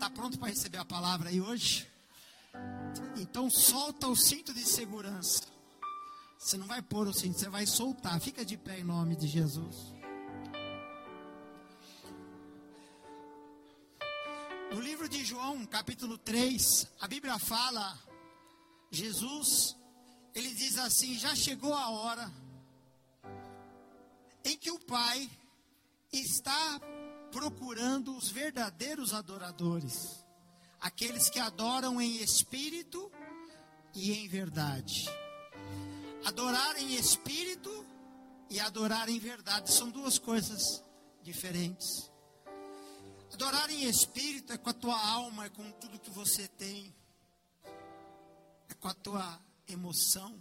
Está pronto para receber a palavra aí hoje? Então solta o cinto de segurança. Você não vai pôr o cinto, você vai soltar. Fica de pé em nome de Jesus. No livro de João, capítulo 3, a Bíblia fala, Jesus, ele diz assim: já chegou a hora em que o Pai está procurando os verdadeiros adoradores, aqueles que adoram em espírito e em verdade. Adorar em espírito e adorar em verdade são duas coisas diferentes. Adorar em espírito é com a tua alma, é com tudo que você tem, é com a tua emoção.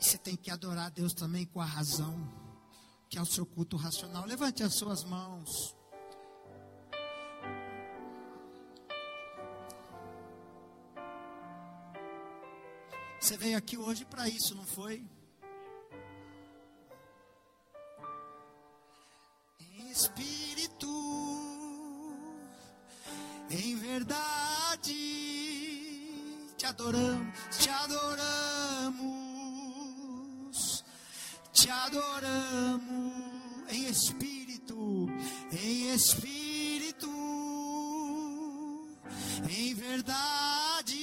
E você tem que adorar a Deus também com a razão, que é o seu culto racional. Levante as suas mãos. Você veio aqui hoje para isso, não foi? Em espírito, em verdade, te adoramos, te adoramos, te adoramos em espírito, em espírito, em verdade.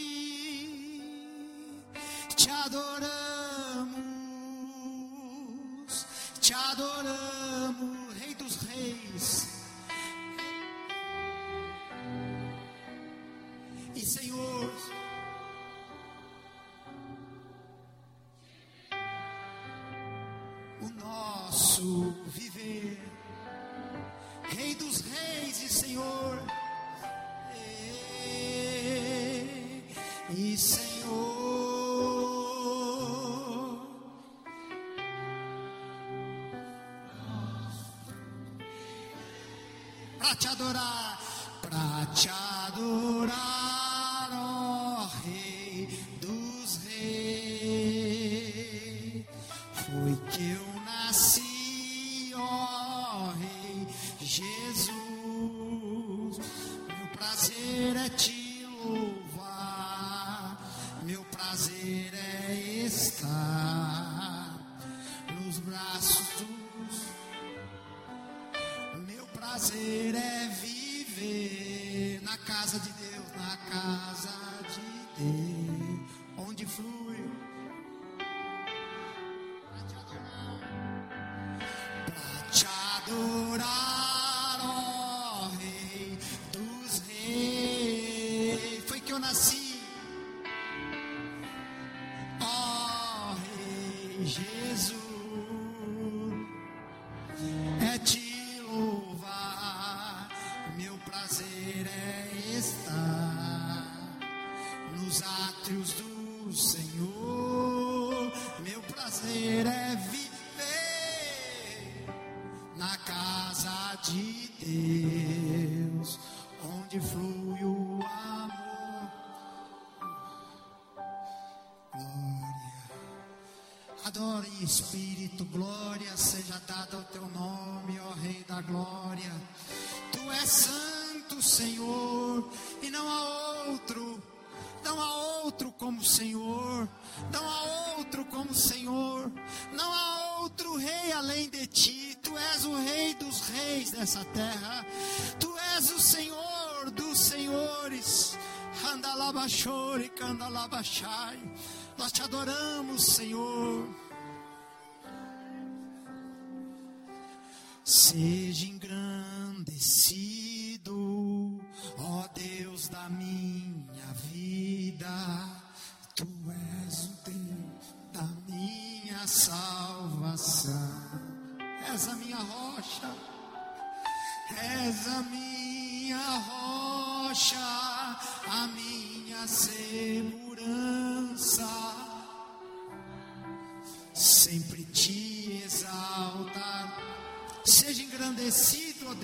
Te adoramos, te adoramos, te adorar, para te adorar, ó Rei dos Reis. Foi que adoramos, Senhor.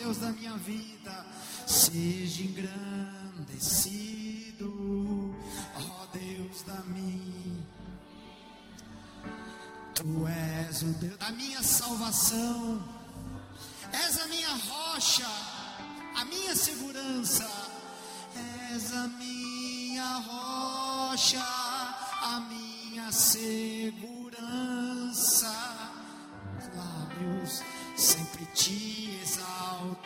Deus da minha vida, seja engrandecido, ó Deus da minha. Tu és o Deus da minha salvação, és a minha rocha, a minha segurança. és a minha rocha, a minha segurança. Lábios sempre te exaltarão.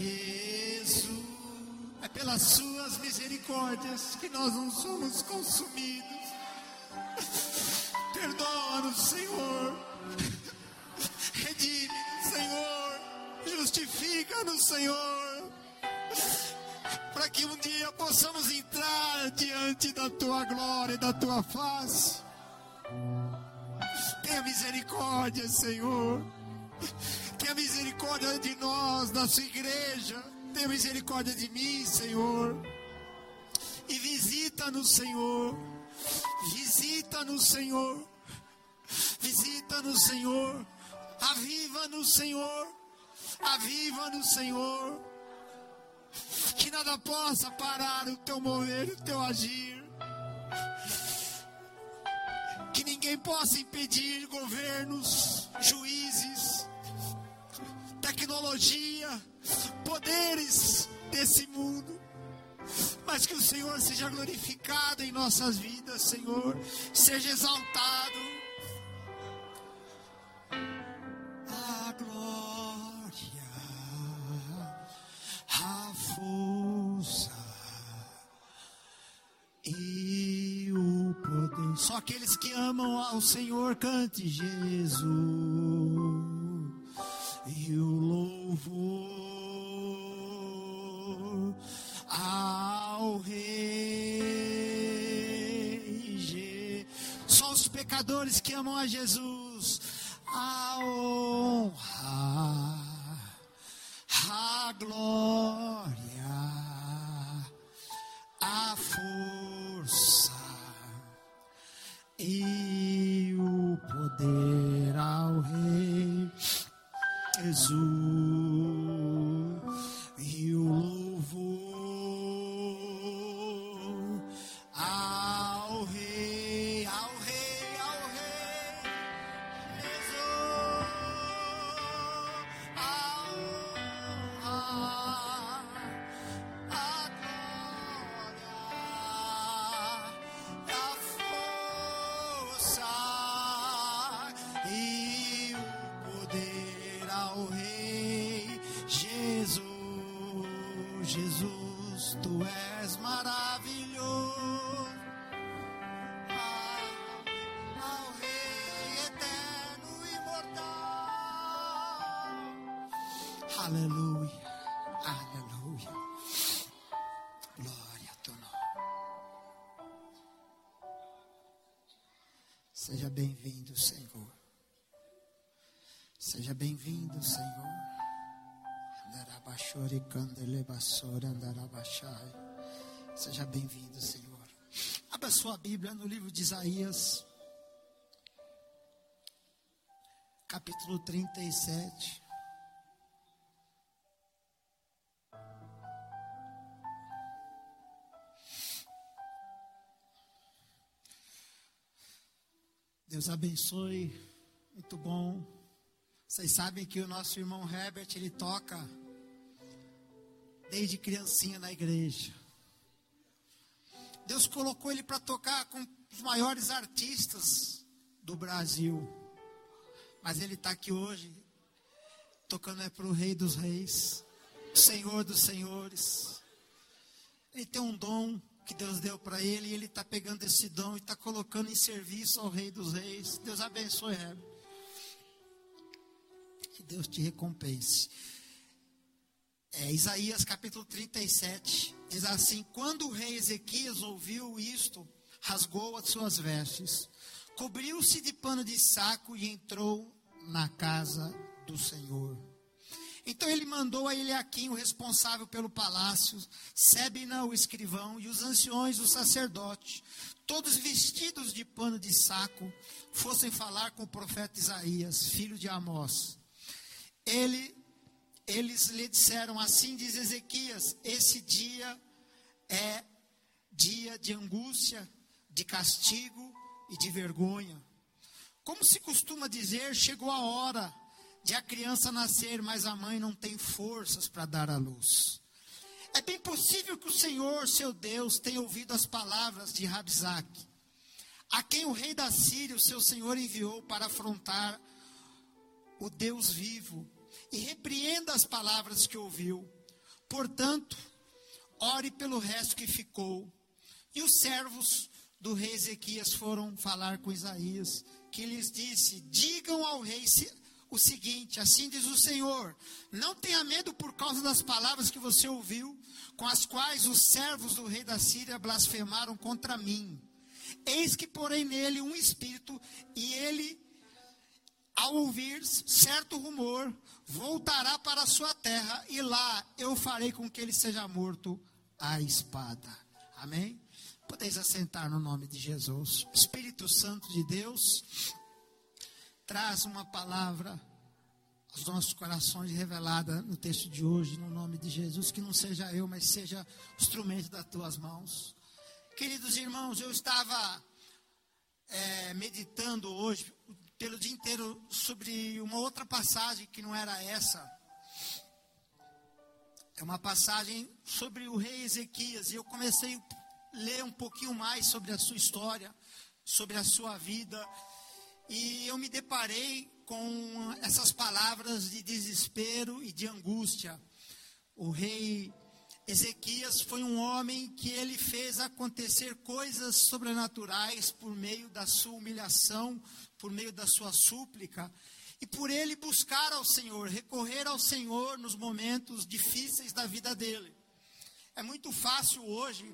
Jesus, é pelas suas misericórdias que nós não somos consumidos. Perdoa-nos, Senhor. Redime-nos, Senhor. Justifica-nos, Senhor. Para que um dia possamos entrar diante da tua glória e da tua face. Tenha misericórdia, Senhor. Tenha misericórdia de nós, da sua igreja. Tenha misericórdia de mim, Senhor. E visita-nos, Senhor. Visita-nos, Senhor. Visita-nos, Senhor. Aviva-nos, Senhor. Aviva-nos, Senhor. Que nada possa parar o teu mover, o teu agir. Que ninguém possa impedir governos, juízes, tecnologia, poderes desse mundo. Mas que o Senhor seja glorificado em nossas vidas, Senhor. Seja exaltado. A glória, a força e o poder. Só aqueles que amam ao Senhor cante Jesus e o louvor ao Rei. Só os pecadores que amam a Jesus, a honra, a glória, a força e o poder ao Rei Jesus Aleluia, aleluia. Glória a teu nome. Seja bem-vindo, Senhor. Seja bem-vindo, Senhor. Andarabashore candelebassore andarabashai. Seja bem-vindo, Senhor. Abra sua Bíblia no livro de Isaías. capítulo 37. Deus abençoe, muito bom. Vocês sabem que o nosso irmão Herbert, ele toca desde criancinha na igreja. Deus colocou ele para tocar com os maiores artistas do Brasil. Mas ele está aqui hoje, tocando é para o Rei dos Reis, Senhor dos Senhores. Ele tem um dom que Deus deu para ele e ele está pegando esse dom e está colocando em serviço ao Rei dos Reis. Deus abençoe, Herbert. Que Deus te recompense. É, Isaías capítulo 37 diz assim: Quando o rei Ezequias ouviu isto, rasgou as suas vestes, cobriu-se de pano de saco e entrou na casa do Senhor. Então ele mandou a Eliakim, o responsável pelo palácio, Sebna, o escrivão, e os anciões, o sacerdote, todos vestidos de pano de saco, fossem falar com o profeta Isaías, filho de Amós. Ele eles lhe disseram: Assim diz Ezequias, esse dia é dia de angústia, de castigo e de vergonha. Como se costuma dizer, chegou a hora de a criança nascer, mas a mãe não tem forças para dar à luz. É bem possível que o Senhor, seu Deus, tenha ouvido as palavras de Rabzaque, a quem o rei da Síria, o seu Senhor, enviou para afrontar o Deus vivo e repreenda as palavras que ouviu. Portanto, ore pelo resto que ficou. E os servos do rei Ezequias foram falar com Isaías, que lhes disse: Digam ao rei o seguinte: Assim diz o Senhor: Não tenha medo por causa das palavras que você ouviu, com as quais os servos do rei da Síria blasfemaram contra mim. Eis que porém nele um espírito, e ele ao ouvir certo rumor, voltará para a sua terra e lá eu farei com que ele seja morto à espada. Amém? Podeis assentar no nome de Jesus. Espírito Santo de Deus, traz uma palavra aos nossos corações revelada no texto de hoje, no nome de Jesus, que não seja eu, mas seja instrumento das tuas mãos. Queridos irmãos, eu estava é, meditando hoje pelo dia inteiro sobre uma outra passagem que não era essa. É uma passagem sobre o rei Ezequias. E eu comecei a ler um pouquinho mais sobre a sua história, sobre a sua vida. E eu me deparei com essas palavras de desespero e de angústia. O rei Ezequias foi um homem que ele fez acontecer coisas sobrenaturais por meio da sua humilhação, por meio da sua súplica, e por ele buscar ao Senhor, recorrer ao Senhor nos momentos difíceis da vida dele. É muito fácil hoje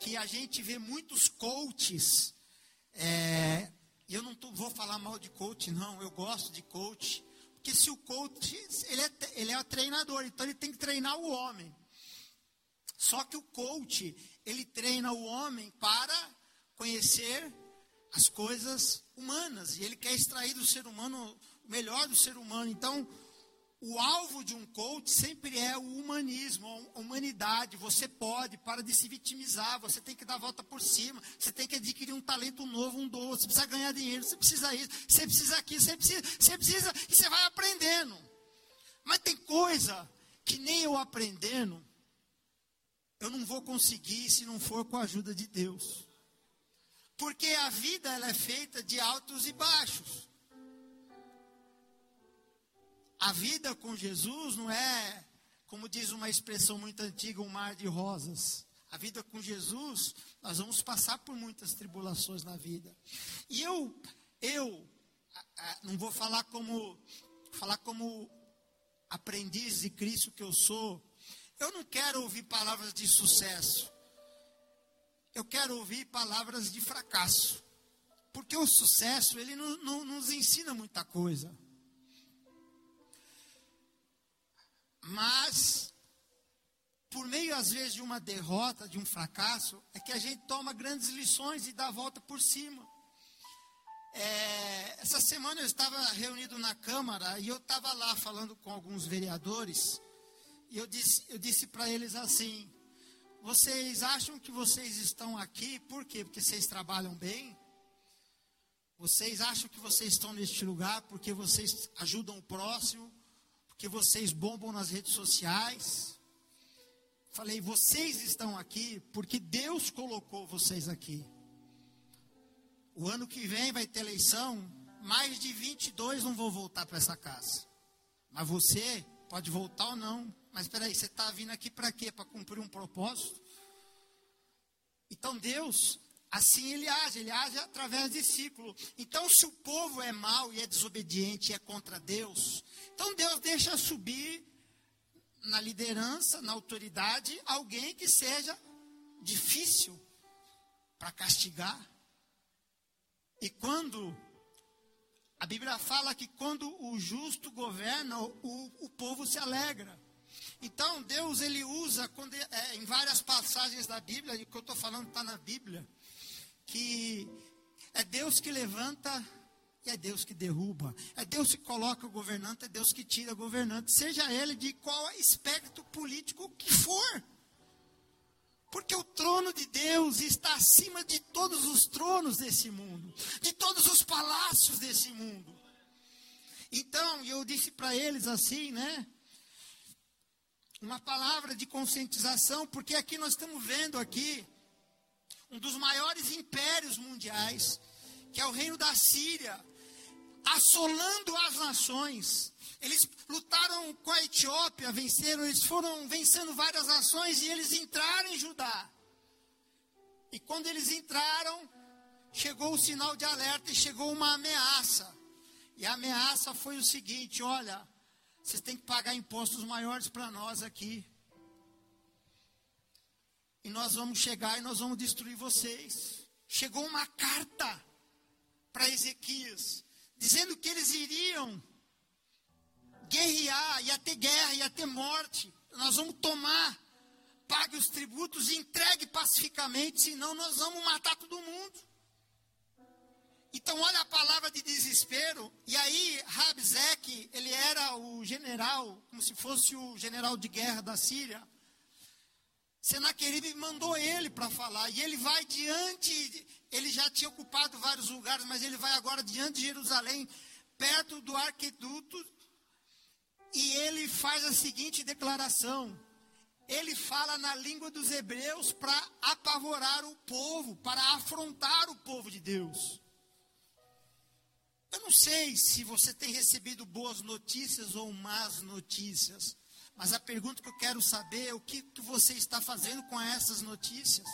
que a gente vê muitos coaches, é, e eu não tô, vou falar mal de coach, não, eu gosto de coach, porque se o coach, ele é, ele é treinador, então ele tem que treinar o homem. Só que o coach, ele treina o homem para conhecer as coisas humanas e ele quer extrair do ser humano o melhor do ser humano. Então, o alvo de um coach sempre é o humanismo, a humanidade. Você pode, para de se vitimizar, você tem que dar a volta por cima, você tem que adquirir um talento novo, um dom, você precisa ganhar dinheiro, você precisa isso, você precisa aquilo, você precisa, você precisa, e você vai aprendendo. Mas tem coisa que nem eu aprendendo, eu não vou conseguir se não for com a ajuda de Deus. Porque a vida ela é feita de altos e baixos. A vida com Jesus não é, como diz uma expressão muito antiga, um mar de rosas. A vida com Jesus, nós vamos passar por muitas tribulações na vida. E eu, eu, não vou falar como, falar como aprendiz de Cristo que eu sou. Eu não quero ouvir palavras de sucesso eu quero ouvir palavras de fracasso. Porque o sucesso, ele não, não, nos ensina muita coisa. Mas, por meio, às vezes, de uma derrota, de um fracasso, é que a gente toma grandes lições e dá a volta por cima. É, essa semana eu estava reunido na Câmara e eu estava lá falando com alguns vereadores. E eu disse, eu disse para eles assim: vocês acham que vocês estão aqui, por quê? Porque vocês trabalham bem? Vocês acham que vocês estão neste lugar porque vocês ajudam o próximo? Porque vocês bombam nas redes sociais? Falei, vocês estão aqui porque Deus colocou vocês aqui. O ano que vem vai ter eleição, mais de 22 não vão voltar para essa casa. Mas você pode voltar ou não. Mas espera aí, você está vindo aqui para quê? Para cumprir um propósito? Então Deus, assim ele age, ele age através de ciclo. Então se o povo é mau e é desobediente e é contra Deus, então Deus deixa subir na liderança, na autoridade, alguém que seja difícil para castigar. E quando a Bíblia fala que quando o justo governa, o, o povo se alegra. Então, Deus, ele usa, quando, é, em várias passagens da Bíblia, e o que eu estou falando está na Bíblia, que é Deus que levanta e é Deus que derruba. É Deus que coloca o governante, é Deus que tira o governante, seja ele de qual aspecto político que for. Porque o trono de Deus está acima de todos os tronos desse mundo, de todos os palácios desse mundo. Então, eu disse para eles assim, né? Uma palavra de conscientização, porque aqui nós estamos vendo aqui um dos maiores impérios mundiais, que é o reino da Síria, assolando as nações, eles lutaram com a Etiópia, venceram, eles foram vencendo várias nações e eles entraram em Judá. E quando eles entraram, chegou o sinal de alerta e chegou uma ameaça. E a ameaça foi o seguinte: olha, vocês têm que pagar impostos maiores para nós aqui. E nós vamos chegar e nós vamos destruir vocês. Chegou uma carta para Ezequias, dizendo que eles iriam guerrear, ia ter guerra, ia ter morte. Nós vamos tomar, pague os tributos e entregue pacificamente, senão nós vamos matar todo mundo. Então, olha a palavra de desespero. E aí, Rabzek, ele era o general, como se fosse o general de guerra da Síria. Senaqueribe mandou ele para falar. E ele vai diante, ele já tinha ocupado vários lugares, mas ele vai agora diante de Jerusalém, perto do arqueduto e ele faz a seguinte declaração: ele fala na língua dos hebreus para apavorar o povo, para afrontar o povo de Deus. Eu não sei se você tem recebido boas notícias ou más notícias, mas a pergunta que eu quero saber é o que, que você está fazendo com essas notícias.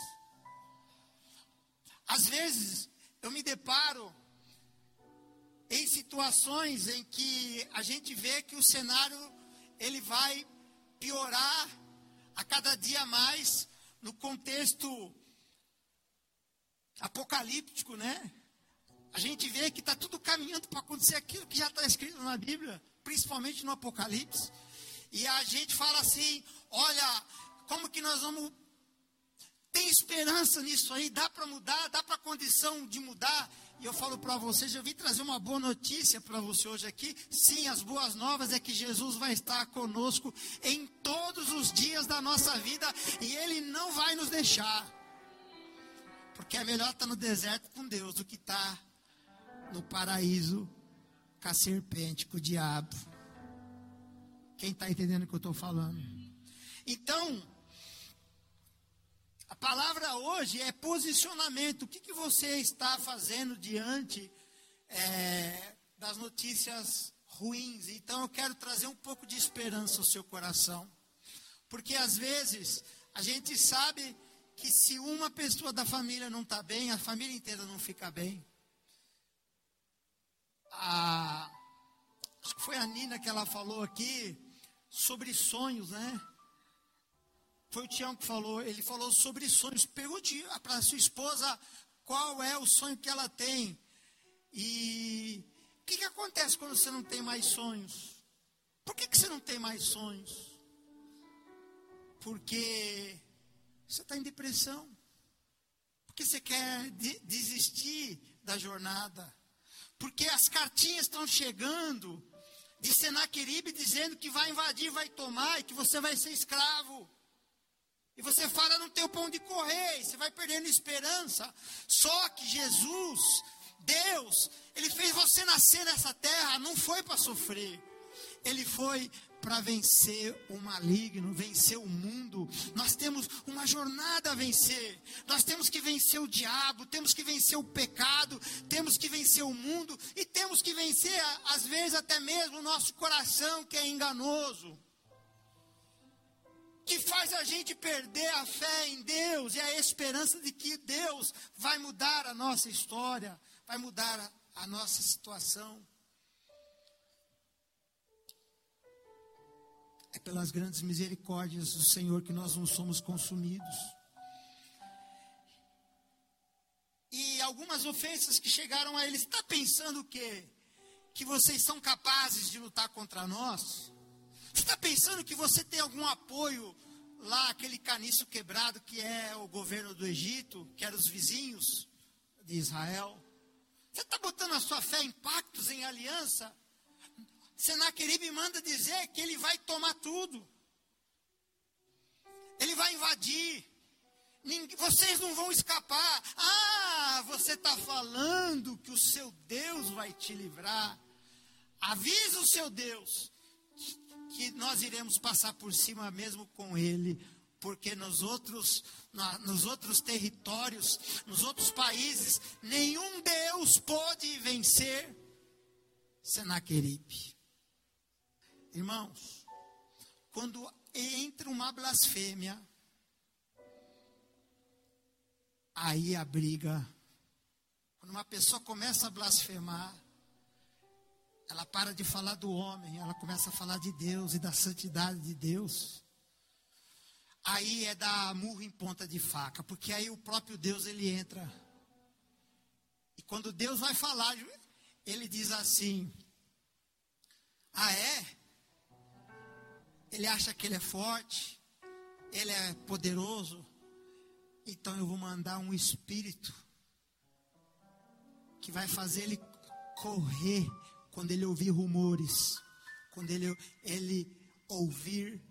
Às vezes, eu me deparo em situações em que a gente vê que o cenário ele vai piorar a cada dia mais no contexto apocalíptico, né? A gente vê que está tudo caminhando para acontecer aquilo que já está escrito na Bíblia, principalmente no Apocalipse. E a gente fala assim: olha, como que nós vamos. Tem esperança nisso aí? Dá para mudar? Dá para condição de mudar? E eu falo para vocês, eu vim trazer uma boa notícia para você hoje aqui. Sim, as boas novas é que Jesus vai estar conosco em todos os dias da nossa vida e Ele não vai nos deixar. Porque é melhor estar no deserto com Deus do que estar no paraíso com a serpente, com o diabo. Quem está entendendo o que eu estou falando? Então, a palavra hoje é posicionamento. O que, que você está fazendo diante é, das notícias ruins? Então eu quero trazer um pouco de esperança ao seu coração. Porque às vezes a gente sabe que se uma pessoa da família não está bem, a família inteira não fica bem. A, acho que foi a Nina que ela falou aqui sobre sonhos, né? Foi o Tião que falou, ele falou sobre sonhos. Pergunte para sua esposa qual é o sonho que ela tem. E o que, que acontece quando você não tem mais sonhos? Por que, que você não tem mais sonhos? Porque você está em depressão. Porque você quer de, desistir da jornada. porque as cartinhas estão chegando de Senaqueribe dizendo que vai invadir, vai tomar e que você vai ser escravo. E você fala, não tem o pão de correr, você vai perdendo esperança. Só que Jesus, Deus, Ele fez você nascer nessa terra, não foi para sofrer. Ele foi para vencer o maligno, vencer o mundo. Nós temos uma jornada a vencer. Nós temos que vencer o diabo, temos que vencer o pecado, temos que vencer o mundo e temos que vencer, às vezes, até mesmo o nosso coração que é enganoso. Que faz a gente perder a fé em Deus e a esperança de que Deus vai mudar a nossa história, vai mudar a, a nossa situação. Pelas grandes misericórdias do Senhor que nós não somos consumidos. E algumas ofensas que chegaram a ele, está pensando o quê? Que vocês são capazes de lutar contra nós? Está pensando que você tem algum apoio lá, aquele caniço quebrado que é o governo do Egito, que eram os vizinhos de Israel? Você está botando a sua fé em pactos, em aliança? Senaqueribe manda dizer que ele vai tomar tudo. Ele vai invadir. vocês não vão escapar. Ah, você está falando que o seu Deus vai te livrar. Avisa o seu Deus que nós iremos passar por cima mesmo com ele, porque nos outros, nos outros territórios, nos outros países, nenhum Deus pode vencer Senaqueribe. Irmãos, quando entra uma blasfêmia, aí a briga. Quando uma pessoa começa a blasfemar, ela para de falar do homem, ela começa a falar de Deus e da santidade de Deus. Aí é dar murro em ponta de faca, porque aí o próprio Deus ele entra. E quando Deus vai falar, ele diz assim: Ah, é? Ele acha que ele é forte, ele é poderoso, então eu vou mandar um espírito que vai fazer ele correr quando ele ouvir rumores, quando ele, ele ouvir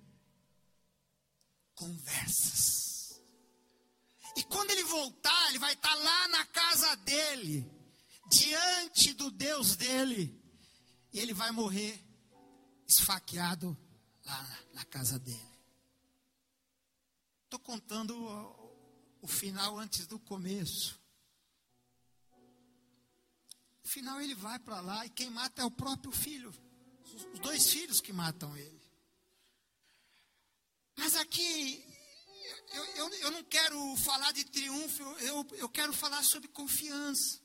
conversas. E quando ele voltar, ele vai estar lá na casa dele, diante do Deus dele, e ele vai morrer esfaqueado lá na casa dele. Estou contando o, o final antes do começo. No final ele vai para lá e quem mata é o próprio filho. Os dois filhos que matam ele. Mas aqui, eu, eu, eu não quero falar de triunfo, eu, eu quero falar sobre confiança.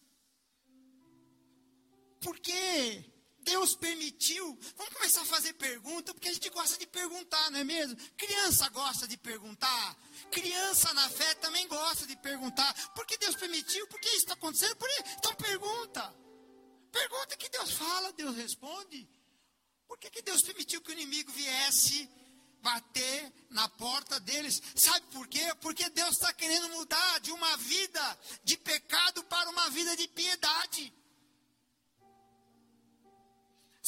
Porque Deus permitiu. Vamos começar a fazer pergunta, porque a gente gosta de perguntar, não é mesmo? Criança gosta de perguntar. Criança na fé também gosta de perguntar. Por que Deus permitiu? Por que isso está acontecendo? Por isso? Então pergunta. Pergunta que Deus fala, Deus responde. Por que, que Deus permitiu que o inimigo viesse bater na porta deles? Sabe por quê? Porque Deus está querendo mudar de uma vida de pecado para uma vida de piedade.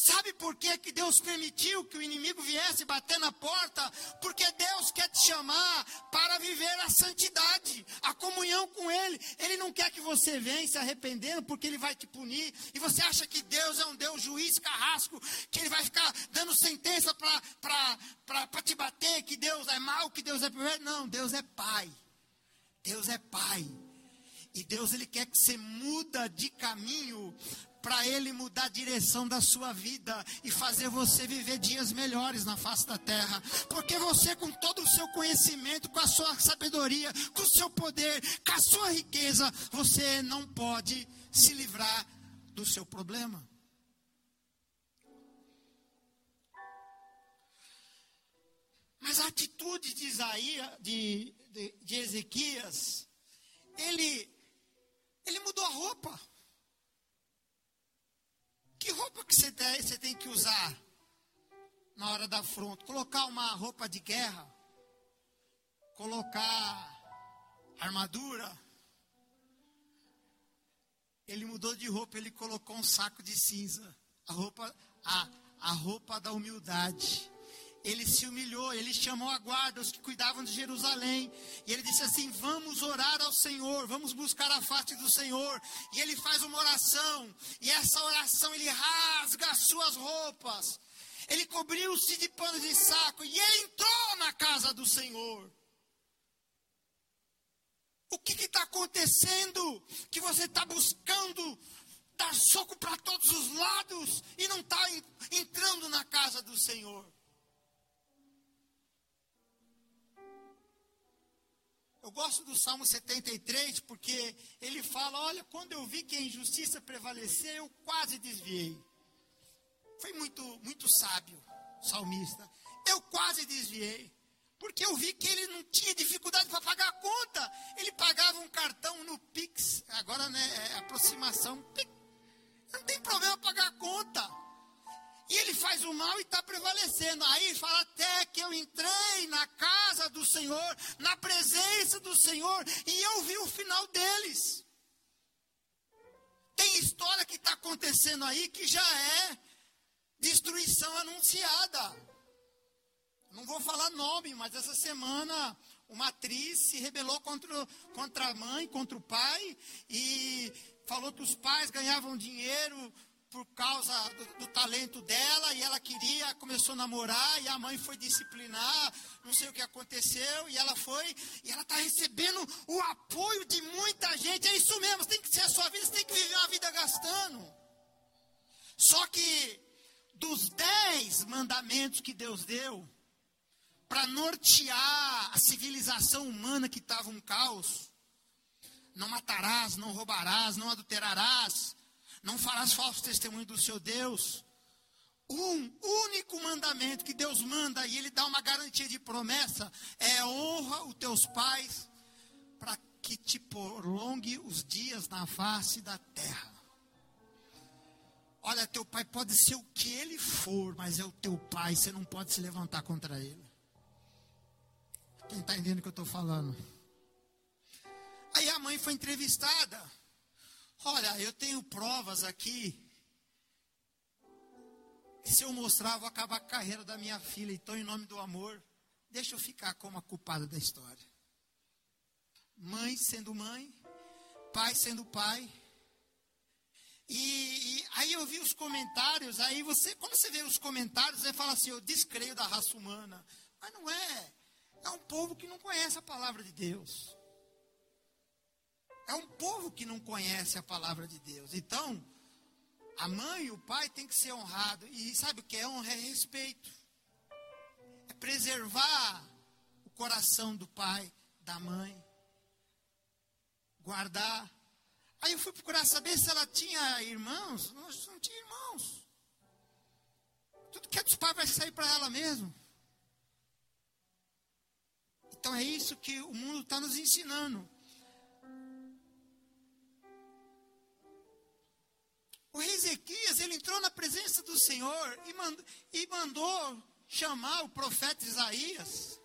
Sabe por que, que Deus permitiu que o inimigo viesse bater na porta? Porque Deus quer te chamar para viver a santidade, a comunhão com Ele. Ele não quer que você venha se arrependendo, porque Ele vai te punir. E você acha que Deus é um Deus juiz carrasco, que Ele vai ficar dando sentença para te bater, que Deus é mau, que Deus é primeiro. Não, Deus é Pai. Deus é Pai. E Deus ele quer que você muda de caminho para Ele mudar a direção da sua vida e fazer você viver dias melhores na face da terra. Porque você, com todo o seu conhecimento, com a sua sabedoria, com o seu poder, com a sua riqueza, você não pode se livrar do seu problema. Mas a atitude de Isaías, de, de, de Ezequias, ele, ele mudou a roupa. Que roupa que você tem, você tem que usar na hora da afronta? Colocar uma roupa de guerra? Colocar armadura? Ele mudou de roupa, ele colocou um saco de cinza. A roupa, a, a roupa da humildade. Ele se humilhou, ele chamou a guarda, os que cuidavam de Jerusalém. E ele disse assim: Vamos orar ao Senhor, vamos buscar a face do Senhor. E ele faz uma oração. E essa oração ele rasga as suas roupas. Ele cobriu-se de pano de saco e ele entrou na casa do Senhor. O que está acontecendo? Que você está buscando dar soco para todos os lados e não está entrando na casa do Senhor. Eu gosto do Salmo 73 porque ele fala: Olha, quando eu vi que a injustiça prevaleceu, eu quase desviei. Foi muito, muito sábio, salmista. Eu quase desviei. Porque eu vi que ele não tinha dificuldade para pagar a conta. Ele pagava um cartão no Pix. Agora, né, é aproximação. Não tem problema pagar a conta. E ele faz o mal e está prevalecendo. Aí fala até que eu entrei na casa do Senhor, na presença do Senhor, e eu vi o final deles. Tem história que está acontecendo aí que já é destruição anunciada. Não vou falar nome, mas essa semana uma atriz se rebelou contra, contra a mãe, contra o pai, e falou que os pais ganhavam dinheiro por causa do, do, talento dela e ela queria, começou a namorar e a mãe foi disciplinar, não sei o que aconteceu e ela foi e ela está recebendo o apoio de muita gente. É isso mesmo, tem que ser a sua vida, você tem que viver uma vida gastando. Só que dos dez mandamentos que Deus deu para nortear a civilização humana que estava um caos, não matarás, não roubarás, não adulterarás, não farás falso testemunho do seu Deus. Um único mandamento que Deus manda e Ele dá uma garantia de promessa é honra os teus pais para que te prolongue os dias na face da terra. Olha, teu pai pode ser o que ele for, mas é o teu pai, você não pode se levantar contra ele. Quem está entendendo o que eu estou falando? Aí a mãe foi entrevistada. Olha, eu tenho provas aqui. Se eu mostrar, vou acabar a carreira da minha filha. Então, em nome do amor, deixa eu ficar como a culpada da história. Mãe sendo mãe, pai sendo pai. E, e, aí eu vi os comentários, aí você, quando você vê os comentários, você fala assim, eu descreio da raça humana. Mas não é. É um povo que não conhece a palavra de Deus. É um povo que não conhece a palavra de Deus. Então, a mãe e o pai têm que ser honrados. E sabe o que é honra? É respeito. É preservar o coração do pai, da mãe. Guardar. Aí eu fui procurar saber se ela tinha irmãos. Não, tinha irmãos. Tudo que é dos pais vai sair para ela mesmo. Então é isso que o mundo está nos ensinando. O rei Ezequias, ele entrou na presença do Senhor e mandou, e mandou chamar o profeta Isaías.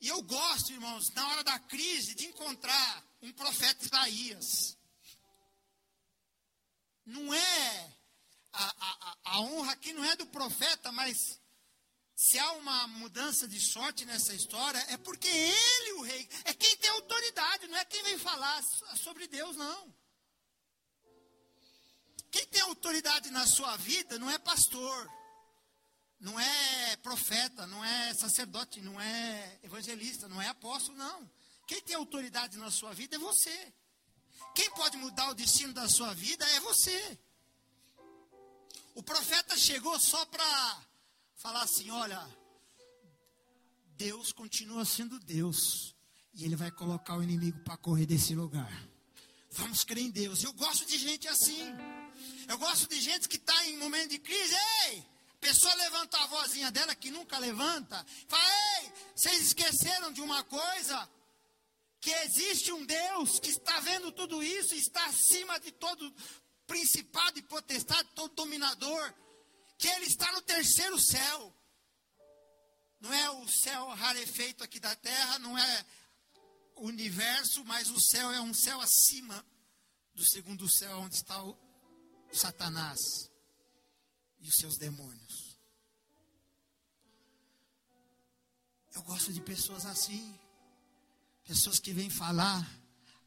E eu gosto, irmãos, na hora da crise, de encontrar um profeta Isaías. Não é, a, a, a honra aqui não é do profeta, mas se há uma mudança de sorte nessa história, é porque ele, o rei, é quem tem autoridade, não é quem vem falar sobre Deus, não. Quem tem autoridade na sua vida não é pastor, não é profeta, não é sacerdote, não é evangelista, não é apóstolo, não. Quem tem autoridade na sua vida é você. Quem pode mudar o destino da sua vida é você. O profeta chegou só para falar assim: olha, Deus continua sendo Deus, e Ele vai colocar o inimigo para correr desse lugar. Vamos crer em Deus. Eu gosto de gente assim. Eu gosto de gente que está em momento de crise. Ei, pessoa levanta a vozinha dela que nunca levanta. Fala, ei, vocês esqueceram de uma coisa? Que existe um Deus que está vendo tudo isso, está acima de todo principado e potestade, todo dominador. Que Ele está no terceiro céu. Não é o céu rarefeito aqui da terra, não é o universo, mas o céu é um céu acima do segundo céu, onde está o Satanás e os seus demônios. Eu gosto de pessoas assim, pessoas que vêm falar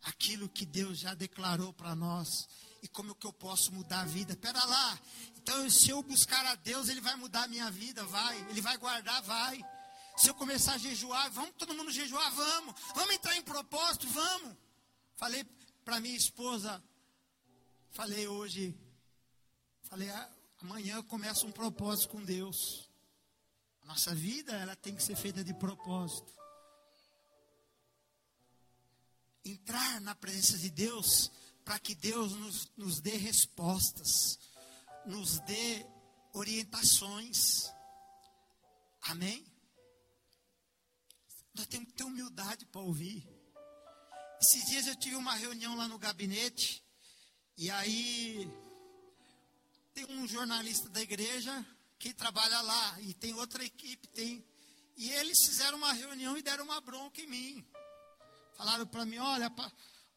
aquilo que Deus já declarou para nós e como que eu posso mudar a vida. Pera lá, então se eu buscar a Deus, Ele vai mudar a minha vida, vai, Ele vai guardar, vai. Se eu começar a jejuar, vamos todo mundo jejuar, vamos. Vamos entrar em propósito, vamos. Falei para minha esposa, falei hoje, falei, ah, amanhã começa um propósito com Deus. Nossa vida, ela tem que ser feita de propósito. Entrar na presença de Deus para que Deus nos, nos dê respostas, nos dê orientações. Amém? Nós temos que ter humildade para ouvir. Esses dias eu tive uma reunião lá no gabinete, e aí tem um jornalista da igreja que trabalha lá, e tem outra equipe, tem. E eles fizeram uma reunião e deram uma bronca em mim. Falaram para mim, olha,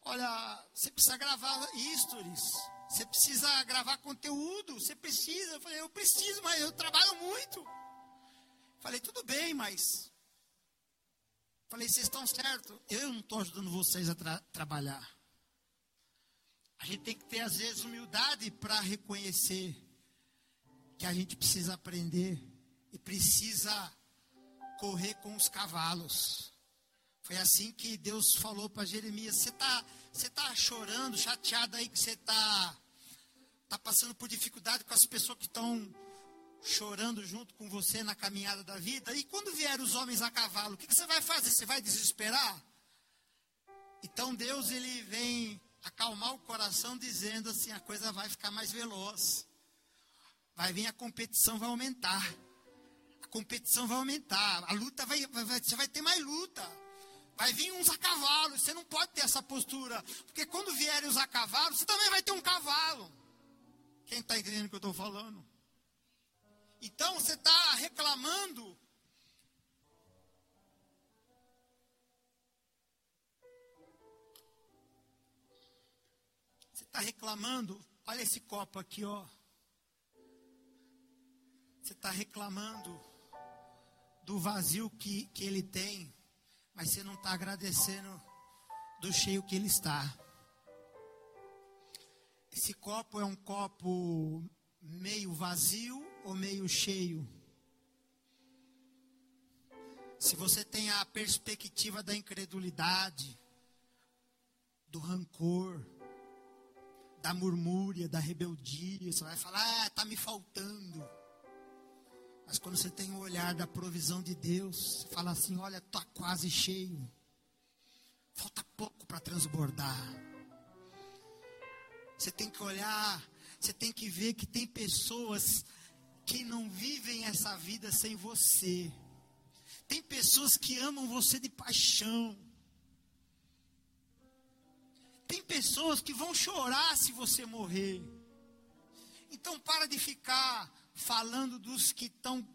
olha, você precisa gravar stories, você precisa gravar conteúdo, você precisa. Eu falei, eu preciso, mas eu trabalho muito. Falei, tudo bem, mas Falei, vocês estão certos. Eu não estou ajudando vocês a tra trabalhar. A gente tem que ter, às vezes, humildade para reconhecer que a gente precisa aprender e precisa correr com os cavalos. Foi assim que Deus falou para Jeremias: Você está você tá chorando, chateado aí que você está tá passando por dificuldade com as pessoas que estão chorando junto com você na caminhada da vida. E quando vierem os homens a cavalo, o que, que você vai fazer? Você vai desesperar? Então Deus ele vem acalmar o coração dizendo assim, a coisa vai ficar mais veloz. Vai vir a competição vai aumentar. A competição vai aumentar. A luta vai, vai você vai ter mais luta. Vai vir uns a cavalo. Você não pode ter essa postura. Porque quando vierem os a cavalo, você também vai ter um cavalo. Quem está entendendo o que eu estou falando? Então você está reclamando. Está reclamando. Olha esse copo aqui, ó. Você está reclamando do vazio que, que ele tem, mas você não está agradecendo do cheio que ele está. Esse copo é um copo meio vazio ou meio cheio? Se você tem a perspectiva da incredulidade, do rancor, da murmúria, da rebeldia, você vai falar, ah, está me faltando. Mas quando você tem o olhar da provisão de Deus, você fala assim: olha, está quase cheio, falta pouco para transbordar. Você tem que olhar, você tem que ver que tem pessoas que não vivem essa vida sem você. Tem pessoas que amam você de paixão. Tem pessoas que vão chorar se você morrer. Então para de ficar falando dos que estão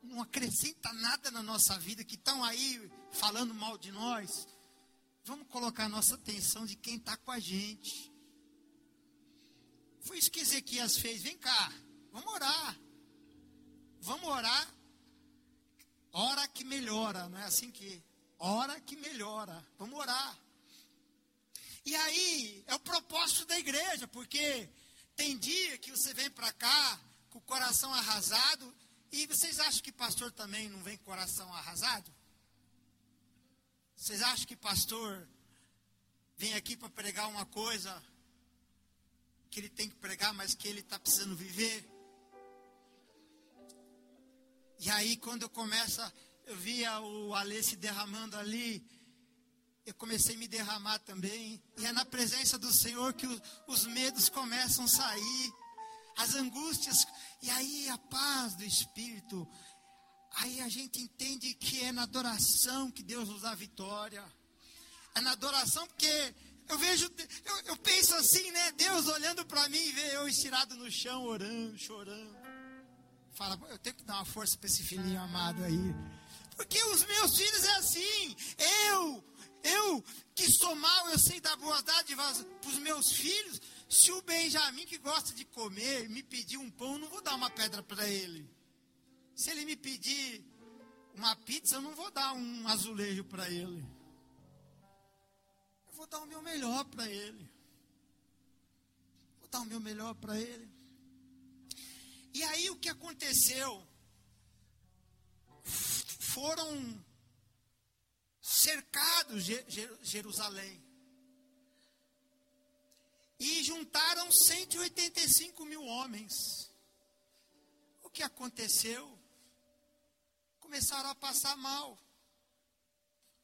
não acrescenta nada na nossa vida, que estão aí falando mal de nós. Vamos colocar nossa atenção de quem está com a gente. Foi isso que Ezequias fez. Vem cá, vamos orar. Vamos orar. Hora que melhora, não é assim que? Hora que melhora. Vamos orar. E aí, é o propósito da igreja, porque tem dia que você vem para cá com o coração arrasado, e vocês acham que pastor também não vem com o coração arrasado? Vocês acham que pastor vem aqui para pregar uma coisa que ele tem que pregar, mas que ele está precisando viver. E aí, quando eu começo, eu via o Alê se derramando ali, eu comecei a me derramar também. E é na presença do Senhor que o, os medos começam a sair, as angústias, e aí a paz do Espírito. Aí a gente entende que é na adoração que Deus nos dá vitória. É na adoração porque eu vejo, eu, eu penso assim, né? Deus olhando para mim e vê eu estirado no chão, orando, chorando. Fala, eu tenho que dar uma força para esse filhinho amado aí. Porque os meus filhos é assim. Eu, Eu que sou mal, eu sei dar boas dádivas para os meus filhos. Se o Benjamin, que gosta de comer, me pedir um pão, eu não vou dar uma pedra para ele. Se ele me pedir uma pizza, eu não vou dar um azulejo para ele. Eu vou dar o meu melhor para ele. Vou dar o meu melhor para ele. E aí o que aconteceu? Foram cercados Jerusalém. E juntaram 185 mil homens. O que aconteceu? Começaram a passar mal.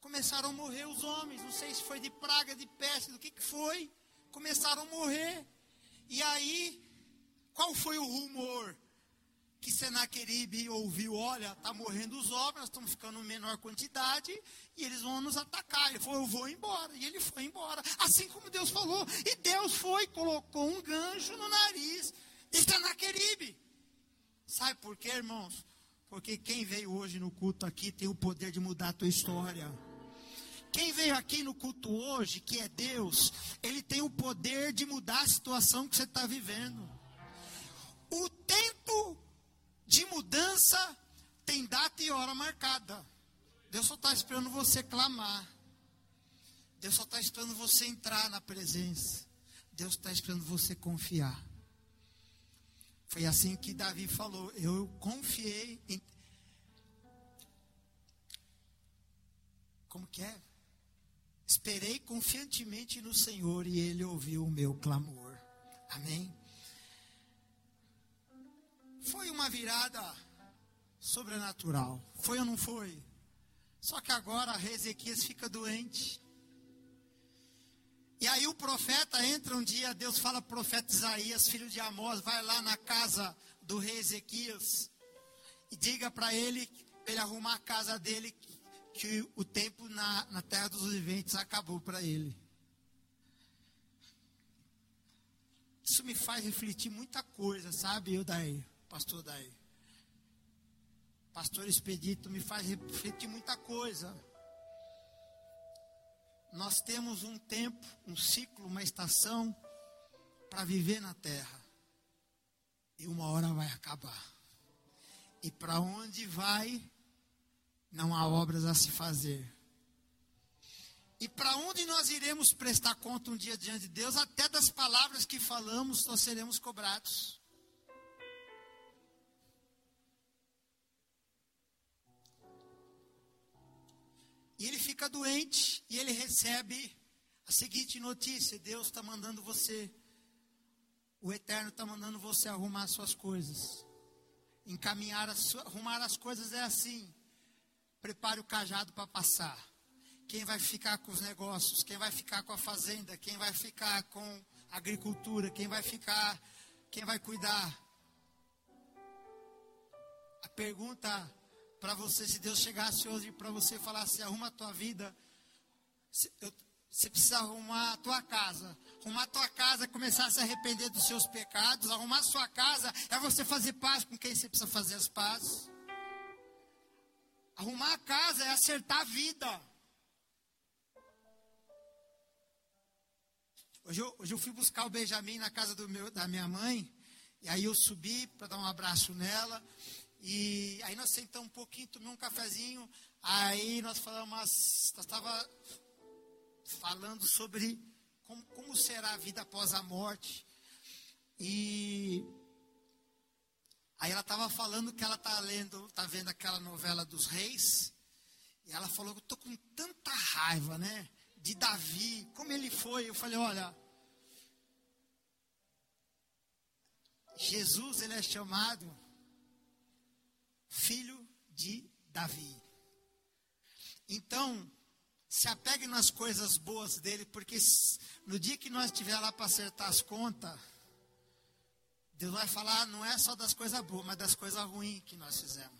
Começaram a morrer os homens. Não sei se foi de praga, de peste, do que, que foi. Começaram a morrer. E aí, qual foi o rumor? Que Senaqueribe ouviu, olha, está morrendo os homens, nós estamos ficando em menor quantidade, e eles vão nos atacar. Ele falou, eu vou embora. E ele foi embora. Assim como Deus falou. E Deus foi, colocou um gancho no nariz de Senaqueribe. Sabe por quê, irmãos? Porque quem veio hoje no culto aqui tem o poder de mudar a tua história. Quem veio aqui no culto hoje, que é Deus, ele tem o poder de mudar a situação que você está vivendo. O tempo de mudança tem data e hora marcada. Deus só está esperando você clamar. Deus só está esperando você entrar na presença. Deus está esperando você confiar. Foi assim que Davi falou: Eu confiei em. Como que é? Esperei confiantemente no Senhor e Ele ouviu o meu clamor. Amém? Foi uma virada sobrenatural. Foi ou não foi? Só que agora Ezequias fica doente. E aí o profeta entra um dia, Deus fala para o profeta Isaías, filho de Amós, vai lá na casa do rei Ezequias e diga para ele, ele arrumar a casa dele, que o tempo na, na terra dos viventes acabou para ele. Isso me faz refletir muita coisa, sabe, eu daí pastor Daí. Pastor Expedito me faz refletir muita coisa. Nós temos um tempo, um ciclo, uma estação para viver na terra. E uma hora vai acabar. E para onde vai, não há obras a se fazer. E para onde nós iremos prestar conta um dia diante de Deus, até das palavras que falamos, nós seremos cobrados. E ele fica doente e ele recebe a seguinte notícia: Deus está mandando você, o Eterno está mandando você arrumar suas coisas. Encaminhar, as, arrumar as coisas é assim: prepare o cajado para passar. Quem vai ficar com os negócios? Quem vai ficar com a fazenda? Quem vai ficar com a agricultura? Quem vai ficar? Quem vai cuidar? A pergunta para você, se Deus chegasse hoje para você e falasse, arruma a tua vida, você precisa arrumar a tua casa. Arrumar a tua casa é começar a se arrepender dos seus pecados. Arrumar a sua casa é você fazer paz com quem você precisa fazer as pazes. Arrumar a casa é acertar a vida. Hoje eu, hoje eu fui buscar o Benjamin na casa meu, da minha mãe. E aí eu subi para dar um abraço nela. E aí nós sentamos um pouquinho, tomamos um cafezinho. Aí nós falamos, nós estava falando sobre como, como será a vida após a morte. E aí ela estava falando que ela está lendo, está vendo aquela novela dos reis. E ela falou, eu estou com tanta raiva, né? De Davi, como ele foi. Eu falei, olha, Jesus ele é chamado filho de Davi. Então, se apegue nas coisas boas dele, porque no dia que nós estiver lá para acertar as contas, Deus vai falar não é só das coisas boas, mas das coisas ruins que nós fizemos.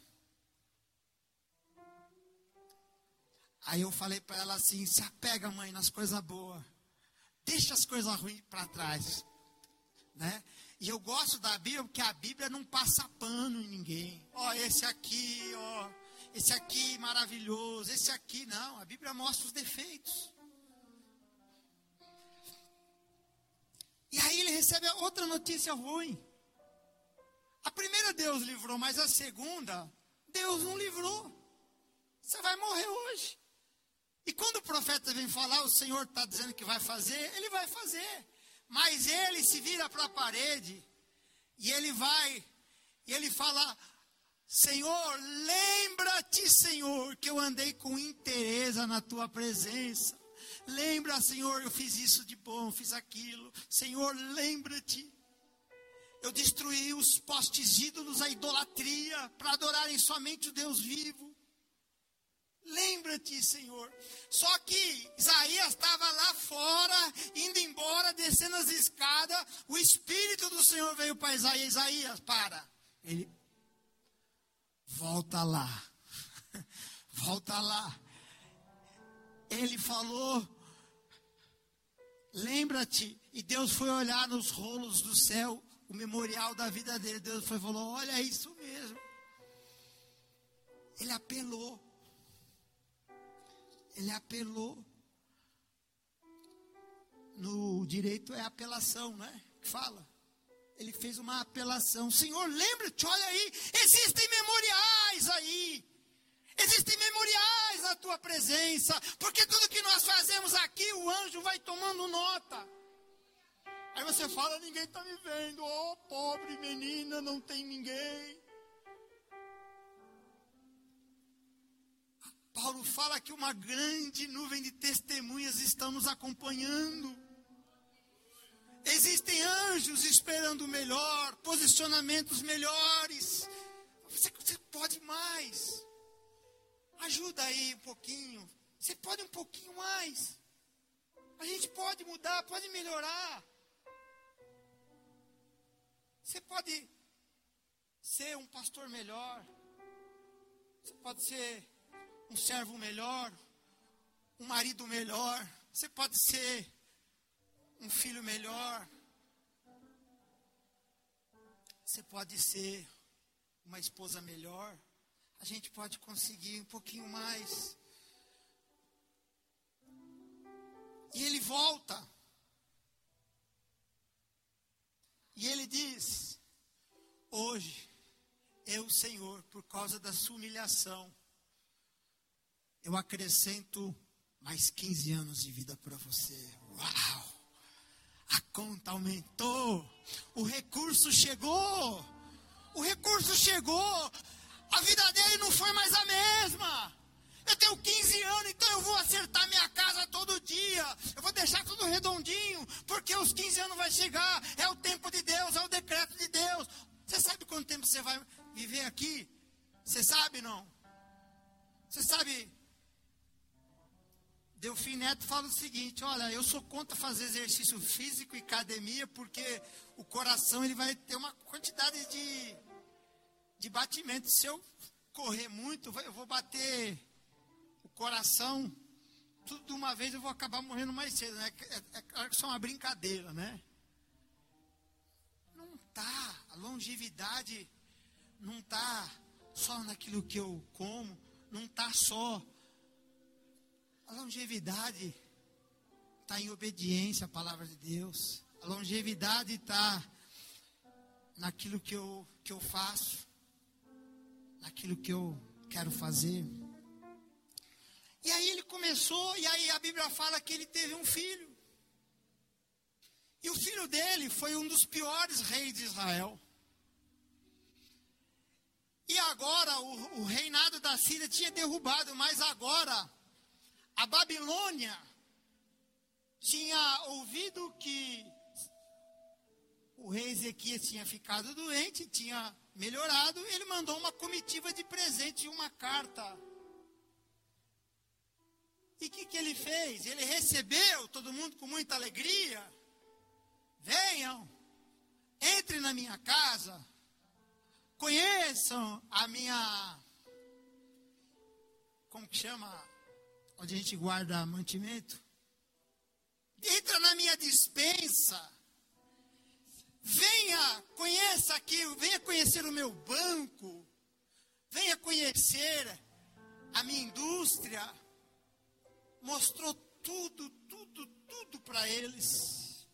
Aí eu falei para ela assim: se apega, mãe, nas coisas boas. Deixa as coisas ruins para trás. Né? E eu gosto da Bíblia porque a Bíblia não passa pano em ninguém. Ó, esse aqui, ó, esse aqui maravilhoso, esse aqui não. A Bíblia mostra os defeitos. E aí ele recebe outra notícia ruim. A primeira Deus livrou, mas a segunda, Deus não livrou. Você vai morrer hoje. E quando o profeta vem falar, o Senhor está dizendo que vai fazer, ele vai fazer. Mas ele se vira para a parede e ele vai, e ele fala: Senhor, lembra-te, Senhor, que eu andei com interesse na tua presença. Lembra, Senhor, eu fiz isso de bom, fiz aquilo. Senhor, lembra-te. Eu destruí os postes ídolos, a idolatria, para adorarem somente o Deus vivo. Lembra-te, Senhor. Só que Isaías estava lá fora, indo embora, descendo as escadas. O Espírito do Senhor veio para Isaías. Isaías, para. Ele, volta lá. volta lá. Ele falou, lembra-te. E Deus foi olhar nos rolos do céu, o memorial da vida dele. Deus foi falou, olha é isso mesmo. Ele apelou ele apelou. No direito é apelação, né? Que fala. Ele fez uma apelação. Senhor, lembra-te, olha aí, existem memoriais aí. Existem memoriais na tua presença, porque tudo que nós fazemos aqui, o anjo vai tomando nota. Aí você fala, ninguém está me vendo. Oh, pobre menina, não tem ninguém. Paulo fala que uma grande nuvem de testemunhas estão nos acompanhando. Existem anjos esperando o melhor, posicionamentos melhores. Você, você pode mais. Ajuda aí um pouquinho. Você pode um pouquinho mais. A gente pode mudar, pode melhorar. Você pode ser um pastor melhor. Você pode ser um servo melhor, um marido melhor, você pode ser um filho melhor, você pode ser uma esposa melhor, a gente pode conseguir um pouquinho mais. E ele volta. E ele diz: Hoje, eu, Senhor, por causa da sua humilhação, eu acrescento mais 15 anos de vida para você. Uau! A conta aumentou. O recurso chegou. O recurso chegou. A vida dele não foi mais a mesma. Eu tenho 15 anos, então eu vou acertar minha casa todo dia. Eu vou deixar tudo redondinho, porque os 15 anos vai chegar. É o tempo de Deus, é o decreto de Deus. Você sabe quanto tempo você vai viver aqui? Você sabe não? Você sabe Delfim Neto fala o seguinte: olha, eu sou contra fazer exercício físico e academia porque o coração ele vai ter uma quantidade de, de batimento. Se eu correr muito, eu vou bater o coração tudo de uma vez, eu vou acabar morrendo mais cedo, né? É, é claro que isso é uma brincadeira, né? Não tá, a longevidade não tá só naquilo que eu como, não tá só a longevidade está em obediência à palavra de Deus. A longevidade está naquilo que eu, que eu faço, naquilo que eu quero fazer. E aí ele começou, e aí a Bíblia fala que ele teve um filho. E o filho dele foi um dos piores reis de Israel. E agora o, o reinado da Síria tinha derrubado, mas agora a Babilônia tinha ouvido que o rei Ezequias tinha ficado doente, tinha melhorado, ele mandou uma comitiva de presente e uma carta. E o que, que ele fez? Ele recebeu todo mundo com muita alegria. Venham, entrem na minha casa, conheçam a minha. Como que chama? Onde a gente guarda mantimento. Entra na minha dispensa. Venha, conheça aqui, venha conhecer o meu banco. Venha conhecer a minha indústria mostrou tudo, tudo, tudo para eles.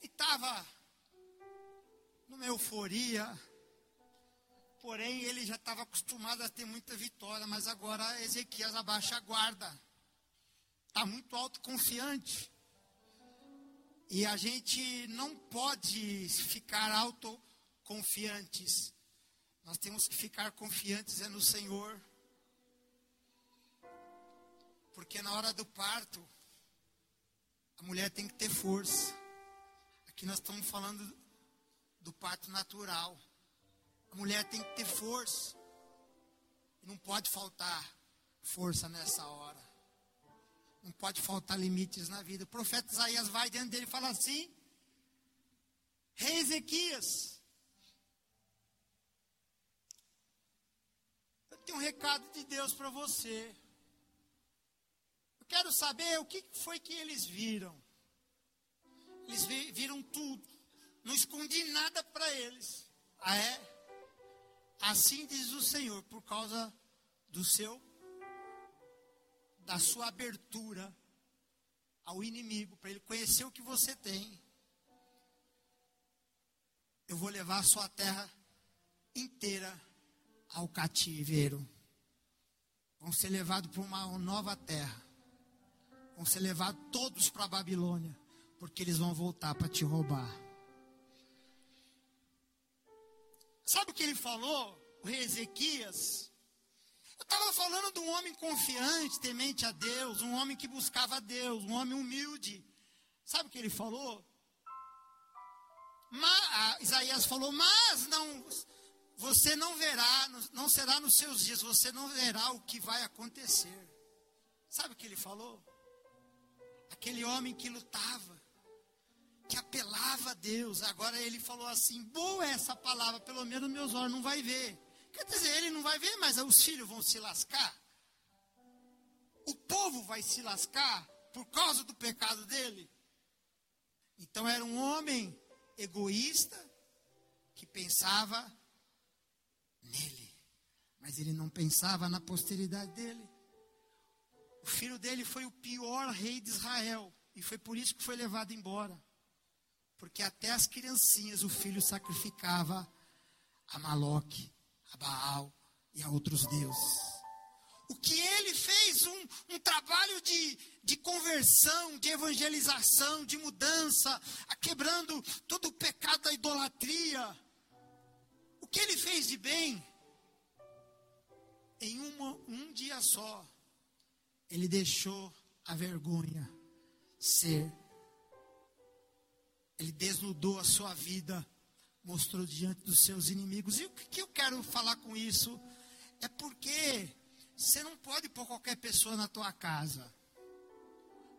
E estava numa euforia, porém ele já estava acostumado a ter muita vitória, mas agora Ezequias abaixa a guarda, está muito autoconfiante. E a gente não pode ficar autoconfiantes. Nós temos que ficar confiantes é no Senhor. Porque na hora do parto, a mulher tem que ter força. Aqui nós estamos falando do parto natural. A mulher tem que ter força. Não pode faltar força nessa hora. Não pode faltar limites na vida. O profeta Isaías vai diante dele e fala assim: Rei Ezequias, eu tenho um recado de Deus para você. Eu quero saber o que foi que eles viram. Eles viram tudo. Não escondi nada para eles. Ah, é? Assim diz o Senhor, por causa do seu da sua abertura ao inimigo, para ele conhecer o que você tem. Eu vou levar a sua terra inteira ao cativeiro. Vão ser levados para uma nova terra. Vão ser levados todos para a Babilônia, porque eles vão voltar para te roubar. Sabe o que ele falou? O rei Ezequias eu estava falando de um homem confiante, temente a Deus, um homem que buscava a Deus, um homem humilde. Sabe o que ele falou? Mas, Isaías falou, mas não, você não verá, não será nos seus dias, você não verá o que vai acontecer. Sabe o que ele falou? Aquele homem que lutava, que apelava a Deus. Agora ele falou assim: boa essa palavra, pelo menos meus olhos não vai ver. Quer dizer, ele não vai ver, mas os filhos vão se lascar. O povo vai se lascar por causa do pecado dele. Então era um homem egoísta que pensava nele, mas ele não pensava na posteridade dele. O filho dele foi o pior rei de Israel e foi por isso que foi levado embora. Porque até as criancinhas o filho sacrificava a Maloque a Baal e a outros deuses. O que ele fez um, um trabalho de, de conversão, de evangelização, de mudança, quebrando todo o pecado da idolatria. O que ele fez de bem, em uma, um dia só, ele deixou a vergonha ser. Ele desnudou a sua vida mostrou diante dos seus inimigos. E o que eu quero falar com isso é porque você não pode pôr qualquer pessoa na tua casa.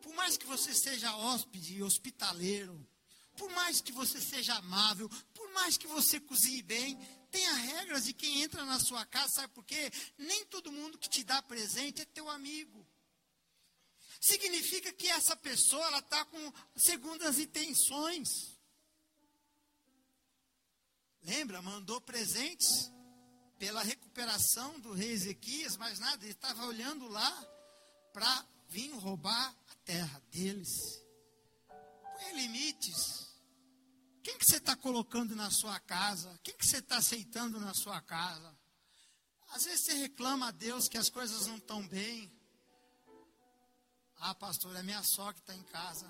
Por mais que você seja hóspede hospitaleiro, por mais que você seja amável, por mais que você cozinhe bem, tenha regras de quem entra na sua casa, sabe por quê? Nem todo mundo que te dá presente é teu amigo. Significa que essa pessoa ela está com segundas intenções. Lembra? Mandou presentes pela recuperação do rei Ezequias, mas nada, ele estava olhando lá para vir roubar a terra deles. Põe limites. Quem que você está colocando na sua casa? Quem que você está aceitando na sua casa? Às vezes você reclama a Deus que as coisas não estão bem. Ah, pastor, é minha sogra que está em casa.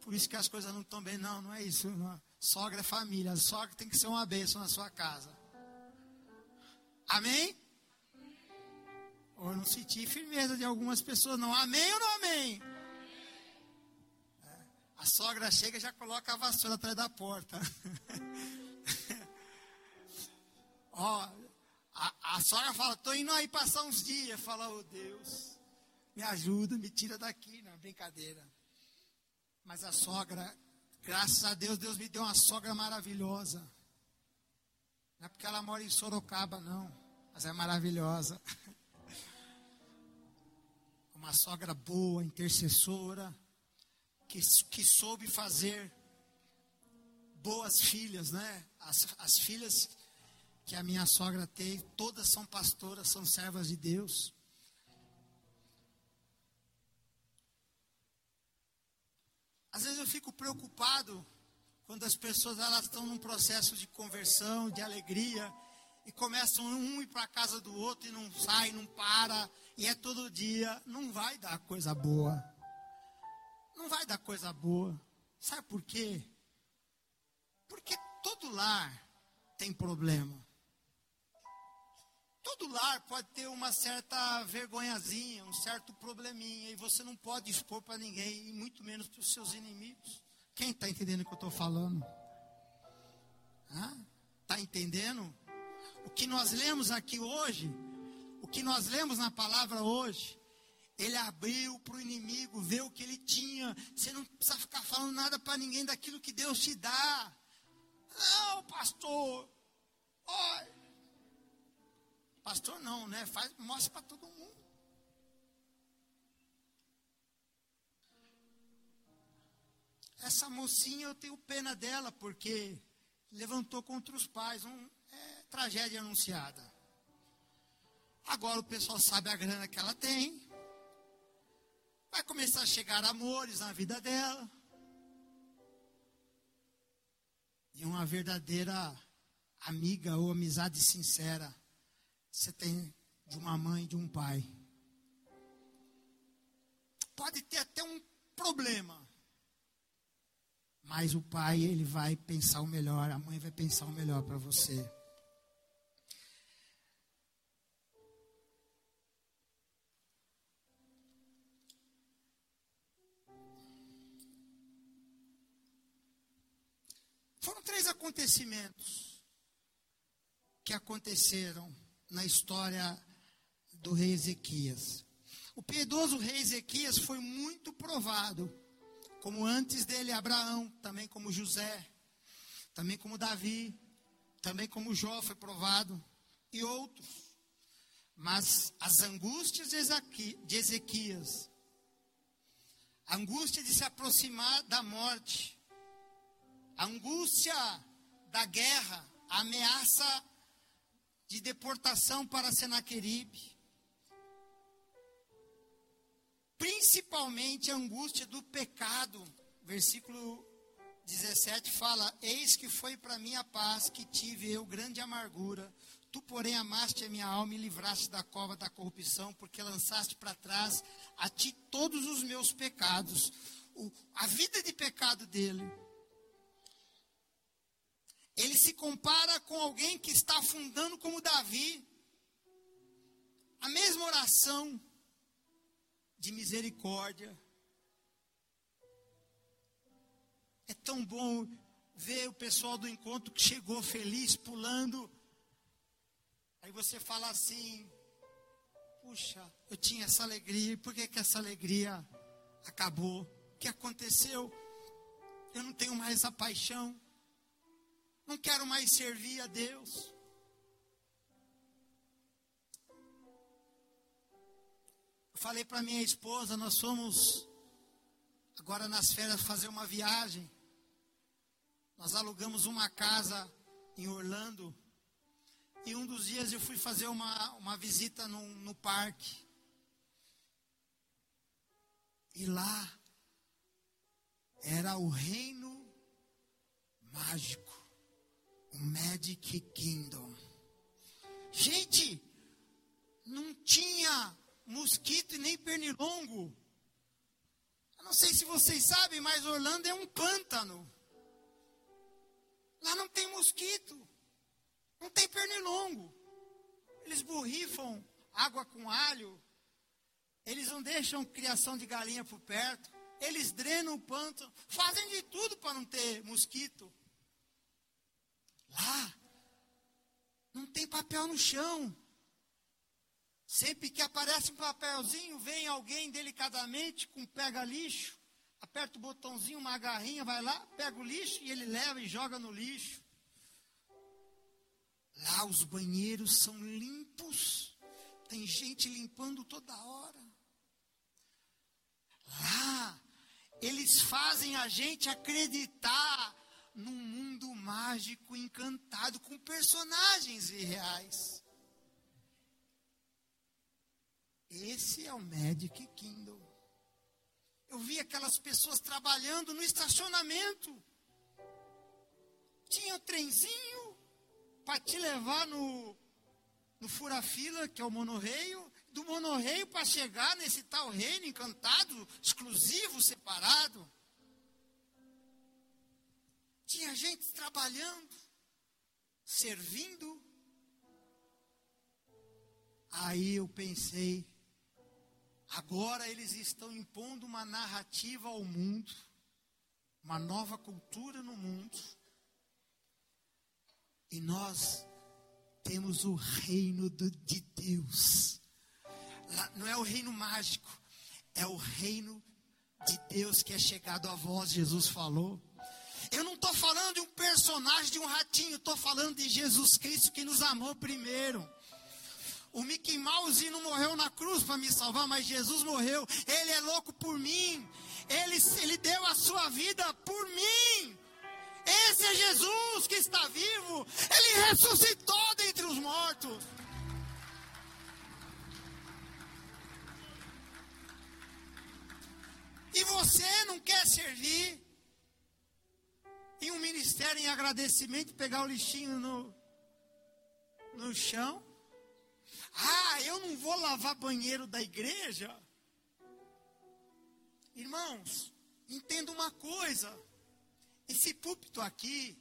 Por isso que as coisas não estão bem. Não, não é isso. Não. Sogra é família. A sogra tem que ser uma bênção na sua casa. Amém? Ou eu não senti firmeza de algumas pessoas, não. Amém ou não amém? É. A sogra chega e já coloca a vassoura atrás da porta. Ó, a, a, sogra fala, estou indo aí passar uns dias. Fala, oh Deus, me ajuda, me tira daqui. Não, brincadeira. Mas a sogra Graças a Deus, Deus me deu uma sogra maravilhosa. Não é porque ela mora em Sorocaba, não. Mas é maravilhosa. Uma sogra boa, intercessora, que, que soube fazer boas filhas, né? As, as filhas que a minha sogra teve, todas são pastoras, são servas de Deus. Às vezes eu fico preocupado quando as pessoas elas estão num processo de conversão, de alegria, e começam um ir para casa do outro e não sai, não para, e é todo dia, não vai dar coisa boa. Não vai dar coisa boa. Sabe por quê? Porque todo lar tem problema. Todo lar pode ter uma certa vergonhazinha, um certo probleminha, e você não pode expor para ninguém, e muito menos para os seus inimigos. Quem está entendendo o que eu estou falando? Está entendendo? O que nós lemos aqui hoje, o que nós lemos na palavra hoje, ele abriu para o inimigo ver o que ele tinha. Você não precisa ficar falando nada para ninguém daquilo que Deus te dá. Não, pastor. Olha. Pastor não, né? Faz, mostra para todo mundo. Essa mocinha eu tenho pena dela porque levantou contra os pais. Um, é, tragédia anunciada. Agora o pessoal sabe a grana que ela tem. Vai começar a chegar amores na vida dela. E uma verdadeira amiga ou amizade sincera você tem de uma mãe e de um pai. Pode ter até um problema. Mas o pai, ele vai pensar o melhor, a mãe vai pensar o melhor para você. Foram três acontecimentos que aconteceram na história do rei Ezequias. O piedoso rei Ezequias foi muito provado, como antes dele Abraão, também como José, também como Davi, também como Jó foi provado, e outros. Mas as angústias de Ezequias, a angústia de se aproximar da morte, a angústia da guerra, a ameaça de deportação para Senaqueribe, principalmente a angústia do pecado. Versículo 17 fala: Eis que foi para mim a paz que tive eu grande amargura. Tu, porém, amaste a minha alma e livraste da cova da corrupção, porque lançaste para trás a ti todos os meus pecados. O, a vida de pecado dele ele se compara com alguém que está afundando como Davi. A mesma oração de misericórdia. É tão bom ver o pessoal do encontro que chegou feliz, pulando. Aí você fala assim: Puxa, eu tinha essa alegria, e por que, que essa alegria acabou? O que aconteceu? Eu não tenho mais essa paixão. Não quero mais servir a Deus. Eu falei para minha esposa, nós fomos agora nas férias fazer uma viagem. Nós alugamos uma casa em Orlando. E um dos dias eu fui fazer uma, uma visita no, no parque. E lá era o reino mágico. Magic Kingdom. Gente, não tinha mosquito e nem pernilongo. Eu não sei se vocês sabem, mas Orlando é um pântano. Lá não tem mosquito, não tem pernilongo. Eles borrifam água com alho, eles não deixam criação de galinha por perto, eles drenam o pântano, fazem de tudo para não ter mosquito. Lá, não tem papel no chão. Sempre que aparece um papelzinho, vem alguém delicadamente com pega lixo, aperta o botãozinho, uma garrinha, vai lá, pega o lixo e ele leva e joga no lixo. Lá os banheiros são limpos, tem gente limpando toda hora. Lá eles fazem a gente acreditar num mundo mágico encantado com personagens irreais. Esse é o Magic Kingdom. Eu vi aquelas pessoas trabalhando no estacionamento. Tinha o trenzinho para te levar no, no fura-fila, que é o monorreio, do monorreio para chegar nesse tal reino encantado, exclusivo, separado. Tinha gente trabalhando, servindo. Aí eu pensei, agora eles estão impondo uma narrativa ao mundo, uma nova cultura no mundo. E nós temos o reino de Deus. Não é o reino mágico, é o reino de Deus que é chegado a vós, Jesus falou. Eu não estou falando de um personagem, de um ratinho, estou falando de Jesus Cristo que nos amou primeiro. O Mickey Mouse não morreu na cruz para me salvar, mas Jesus morreu. Ele é louco por mim. Ele, ele deu a sua vida por mim. Esse é Jesus que está vivo. Ele ressuscitou dentre os mortos. E você não quer servir? Em um ministério em agradecimento, pegar o lixinho no, no chão. Ah, eu não vou lavar banheiro da igreja. Irmãos, entenda uma coisa. Esse púlpito aqui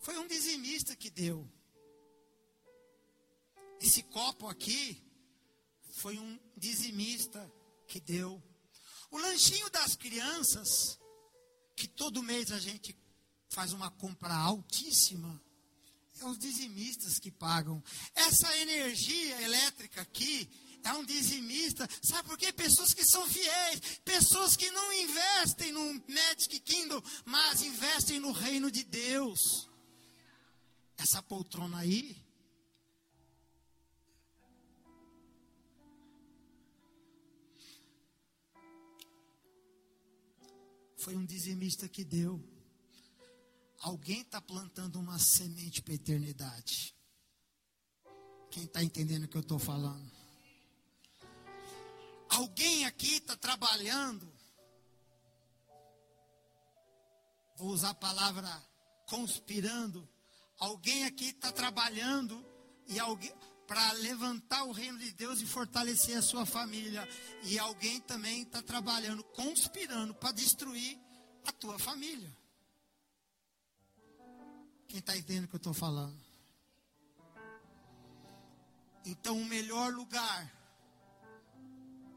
foi um dizimista que deu. Esse copo aqui foi um dizimista que deu. O lanchinho das crianças que todo mês a gente faz uma compra altíssima, é os dizimistas que pagam. Essa energia elétrica aqui é um dizimista. Sabe por quê? Pessoas que são fiéis, pessoas que não investem no Magic Kingdom, mas investem no reino de Deus. Essa poltrona aí Foi um dizimista que deu. Alguém está plantando uma semente para a eternidade. Quem está entendendo o que eu estou falando? Alguém aqui está trabalhando. Vou usar a palavra conspirando. Alguém aqui está trabalhando e alguém para levantar o reino de Deus e fortalecer a sua família. E alguém também está trabalhando, conspirando para destruir a tua família. Quem está entendendo o que eu estou falando? Então, o melhor lugar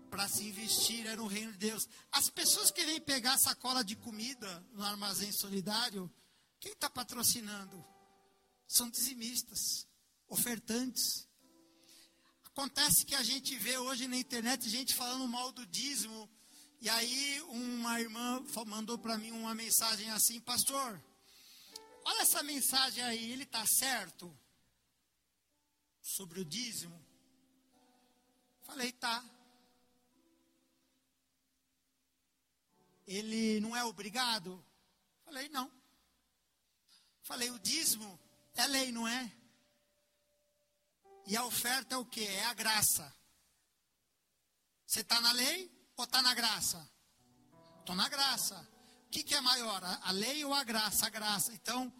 para se investir é no reino de Deus. As pessoas que vêm pegar sacola de comida no armazém solidário, quem está patrocinando? São dizimistas, ofertantes. Acontece que a gente vê hoje na internet gente falando mal do dízimo. E aí uma irmã mandou para mim uma mensagem assim, pastor, olha essa mensagem aí, ele está certo sobre o dízimo? Falei, tá. Ele não é obrigado? Falei, não. Falei, o dízimo é lei, não é? E a oferta é o que? É a graça. Você está na lei ou está na graça? Estou na graça. O que, que é maior? A, lei ou a graça? A graça. Então,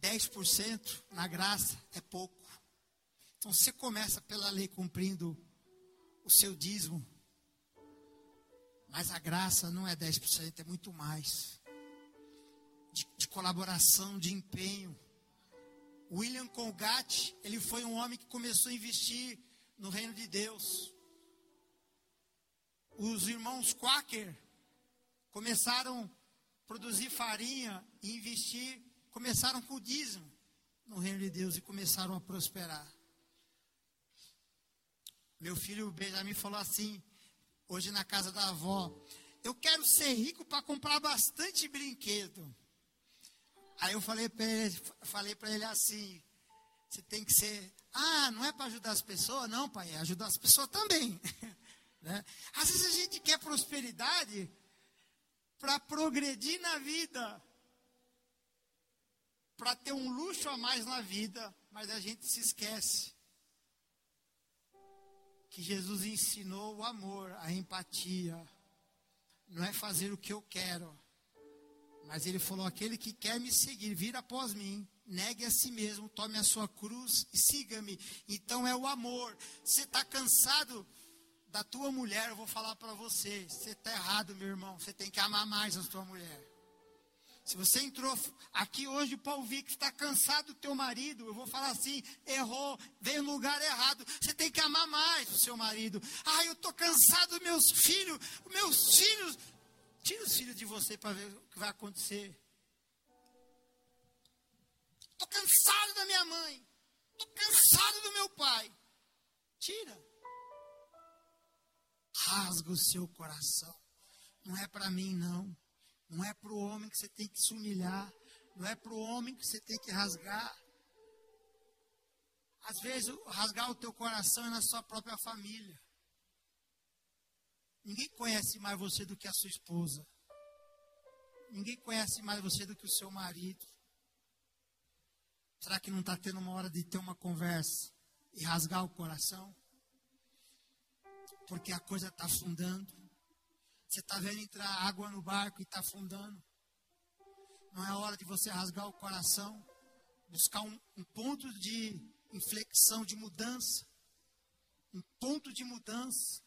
10% na graça é pouco. Então, você começa pela lei cumprindo o seu dízimo. Mas a graça não é 10%, é muito mais. De, de colaboração, de empenho. William Colgate, ele foi um homem que começou a investir no reino de Deus. Os irmãos Quaker começaram a produzir farinha e investir, começaram com o dízimo no reino de Deus e começaram a prosperar. Meu filho Benjamin falou assim, hoje na casa da avó, eu quero ser rico para comprar bastante brinquedo. Aí eu falei para ele, falei ele assim: você tem que ser. Ah, não é para ajudar as pessoas? Não, pai, é ajudar as pessoas também. né? Às vezes a gente quer prosperidade, para progredir na vida, para ter um luxo a mais na vida, mas a gente se esquece que Jesus ensinou o amor, a empatia. Não é fazer o que eu quero, mas ele falou: aquele que quer me seguir, vir após mim, negue a si mesmo, tome a sua cruz e siga-me. Então é o amor. Você está cansado da tua mulher? Eu vou falar para você: você está errado, meu irmão. Você tem que amar mais a sua mulher. Se você entrou aqui hoje para ouvir que está cansado do teu marido, eu vou falar assim, errou, veio no lugar errado. Você tem que amar mais o seu marido. Ah, eu estou cansado dos meus filhos, meus filhos. Tira os filhos de você para ver o que vai acontecer. Estou cansado da minha mãe. Estou cansado do meu pai. Tira. Rasga o seu coração. Não é para mim, não. Não é para o homem que você tem que se humilhar. Não é para o homem que você tem que rasgar. Às vezes, rasgar o teu coração é na sua própria família. Ninguém conhece mais você do que a sua esposa. Ninguém conhece mais você do que o seu marido. Será que não está tendo uma hora de ter uma conversa e rasgar o coração? Porque a coisa está afundando. Você está vendo entrar água no barco e está afundando. Não é hora de você rasgar o coração, buscar um, um ponto de inflexão, de mudança. Um ponto de mudança.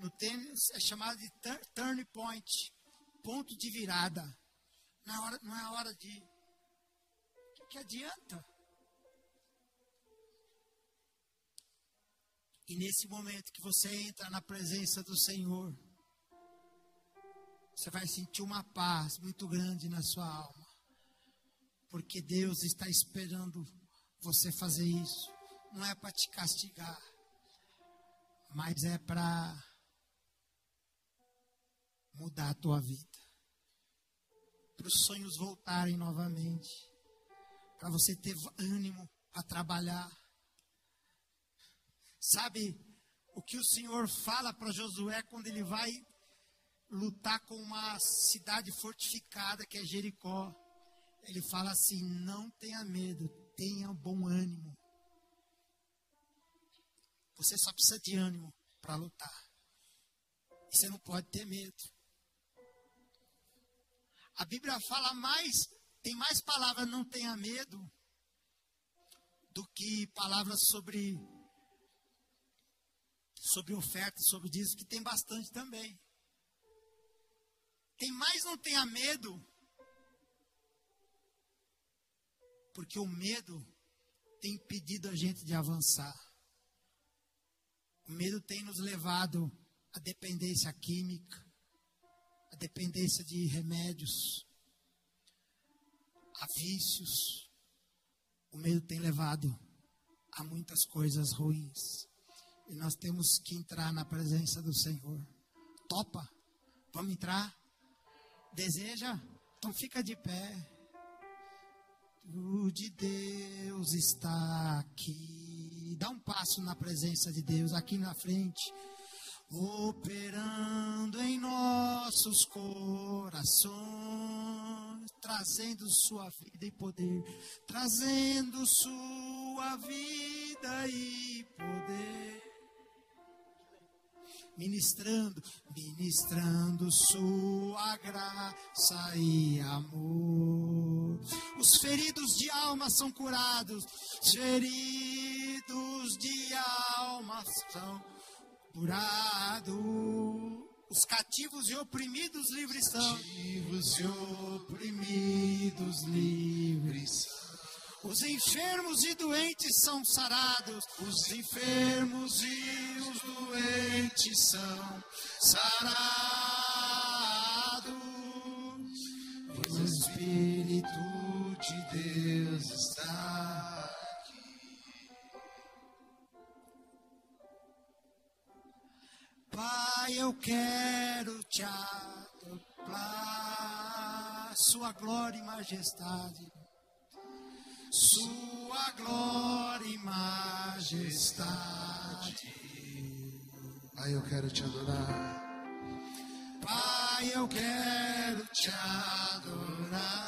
No tênis é chamado de turn point ponto de virada. Não é hora, não é hora de. O que, que adianta? E nesse momento que você entra na presença do Senhor, você vai sentir uma paz muito grande na sua alma. Porque Deus está esperando você fazer isso. Não é para te castigar, mas é para mudar a tua vida. Para os sonhos voltarem novamente. Para você ter ânimo a trabalhar. Sabe o que o Senhor fala para Josué quando ele vai lutar com uma cidade fortificada que é Jericó? Ele fala assim: não tenha medo, tenha bom ânimo. Você só precisa de ânimo para lutar. E você não pode ter medo. A Bíblia fala mais, tem mais palavras não tenha medo do que palavras sobre sobre oferta, sobre dízimo, que tem bastante também. Tem mais não tenha medo, porque o medo tem impedido a gente de avançar. O medo tem nos levado à dependência química, dependência de remédios, a vícios. O medo tem levado a muitas coisas ruins. E nós temos que entrar na presença do Senhor. Topa? Vamos entrar? Deseja? Então fica de pé. O de Deus está aqui. Dá um passo na presença de Deus, aqui na frente. Operando em nossos corações, trazendo sua vida e poder, trazendo sua vida e poder ministrando, ministrando sua graça e amor. Os feridos de alma são curados, os feridos de alma são curados. Os cativos e oprimidos livres são. Cativos e oprimidos livres são. Os enfermos e doentes são sarados. Os enfermos e os doentes são sarados. Pai, eu quero te adoprar, Sua glória e majestade sua glória e majestade. Pai, eu quero te adorar. Pai, eu quero te adorar.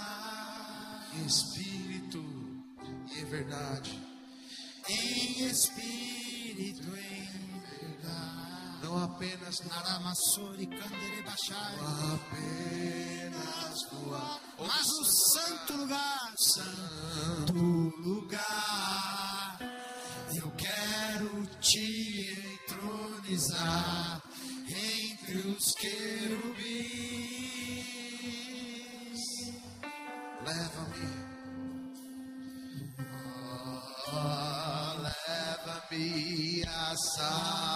Em espírito e em verdade. Em espírito, em Não apenas Candere, Bachai. não apenas tua Mas o santo lugar, santo lugar, eu quero te entronizar entre os querubins. Leva-me. Oh, Leva-me à sala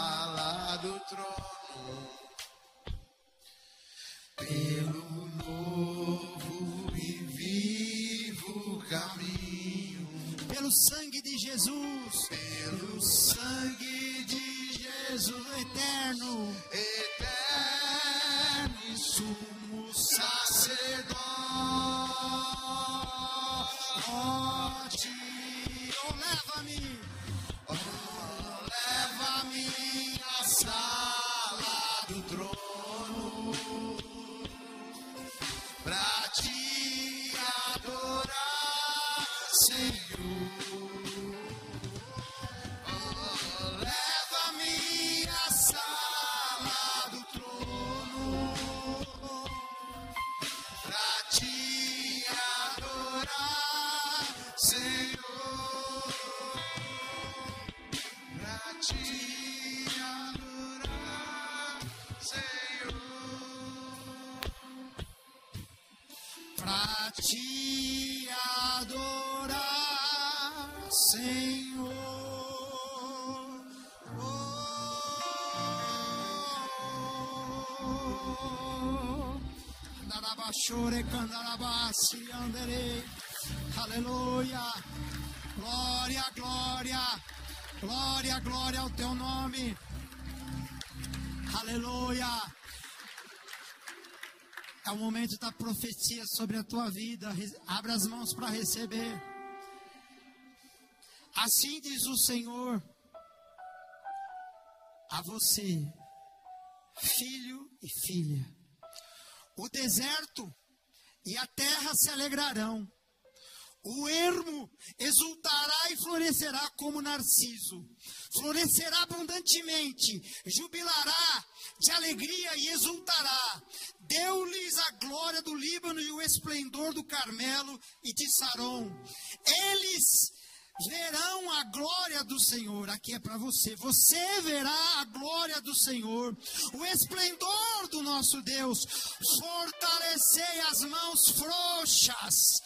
Pelo novo e vivo caminho. Pelo sangue de Jesus, Pelo sangue de Jesus eterno, eterno e sumo sacerdote. oh, leva-me, Aleluia. Glória, glória. Glória, glória ao teu nome. Aleluia. É o momento da profecia sobre a tua vida. Abra as mãos para receber. Assim diz o Senhor a você, filho e filha: o deserto e a terra se alegrarão. O ermo exultará e florescerá como narciso. Florescerá abundantemente, jubilará de alegria e exultará. Deu-lhes a glória do Líbano e o esplendor do Carmelo e de Saron. Eles verão a glória do Senhor. Aqui é para você. Você verá a glória do Senhor, o esplendor do nosso Deus. Fortalecei as mãos frouxas,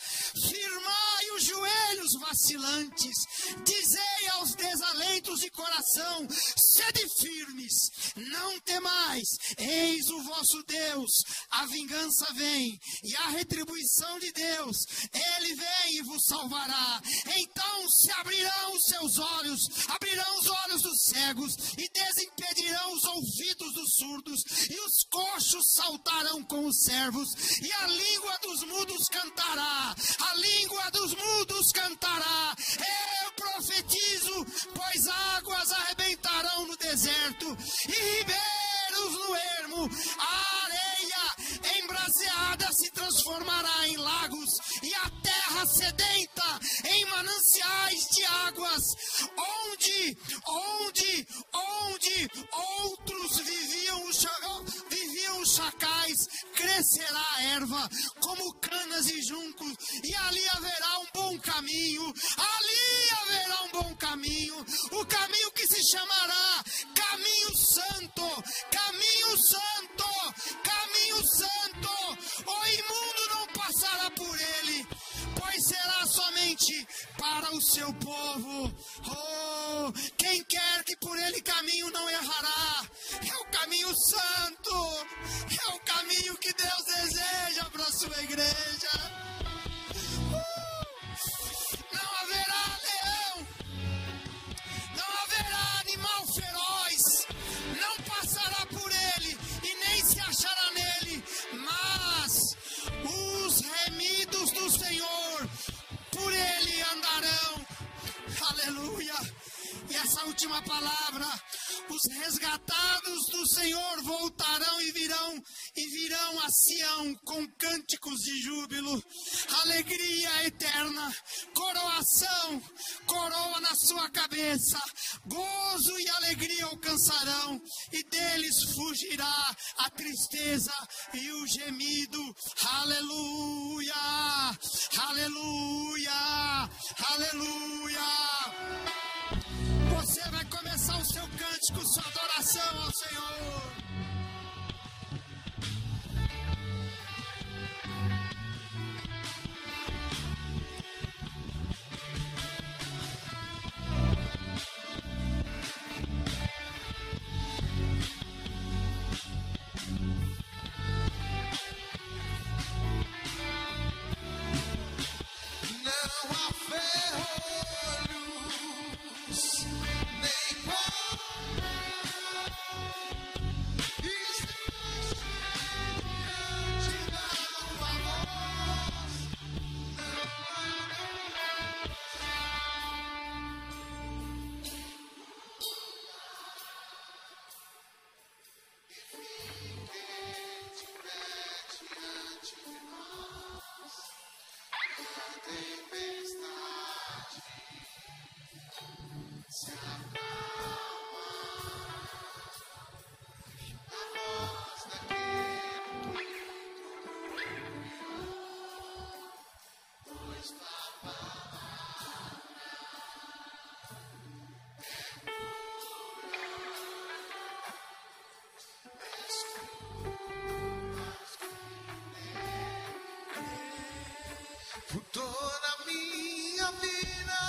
firmai os joelhos vacilantes. Dizei aos desalentos de coração: sede firmes, não temais. Eis o vosso Deus. A vingança vem e a retribuição de Deus. Ele vem e vos salvará. Então se abrirão os seus olhos, abrirão os olhos dos cegos e desimpedirão os ouvidos dos surdos, e os coxos saltarão com os servos, e a língua dos mudos cantará, a língua dos mudos cantará. Eu profetizo, pois águas arrebentarão no deserto e ribeiros no ermo, a areia embraseada se transformará a terra sedenta em mananciais de águas, onde, onde, onde outros viviam os cha- viviam os chacais, crescerá a erva como canas e juncos, e ali haverá um bom caminho, ali haverá um bom caminho, o caminho que se chamará caminho santo, caminho santo, caminho santo, o imundo não passará por ele, pois será somente para o seu povo. Oh, quem quer que por ele caminho não errará. É o caminho santo, é o caminho que Deus deseja para a sua igreja. Uh, não haverá leão, não haverá animal feroz, não passará por ele e nem se achará nele, Senhor por ele andarão. Aleluia. E essa última palavra, os resgatados do Senhor voltarão e virão e virão a Sião com cânticos de júbilo, alegria eterna, coroação, coroa na sua cabeça, gozo e alegria alcançarão, e deles fugirá a tristeza e o gemido. Aleluia! Aleluia! Aleluia! Cântico, sua adoração ao Senhor. Toda minha vida.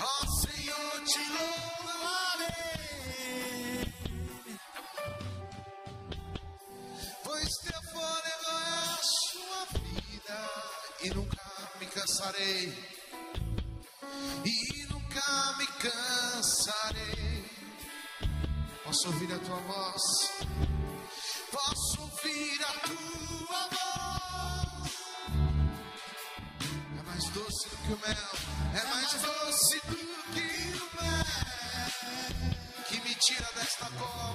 Ó Senhor, te louvarei, pois teu fôlego é a sua vida, e nunca me cansarei, e nunca me cansarei. Posso ouvir a tua voz? Que o mel, é mais doce do que o mel. Que me tira desta cova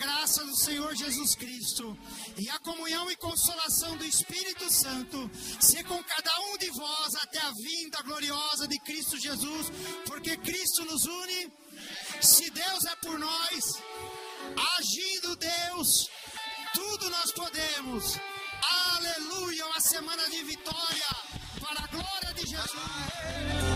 graça do Senhor Jesus Cristo e a comunhão e consolação do Espírito Santo se com cada um de vós até a vinda gloriosa de Cristo Jesus, porque Cristo nos une. Se Deus é por nós, agindo Deus, tudo nós podemos. Aleluia, uma semana de vitória, para a glória de Jesus.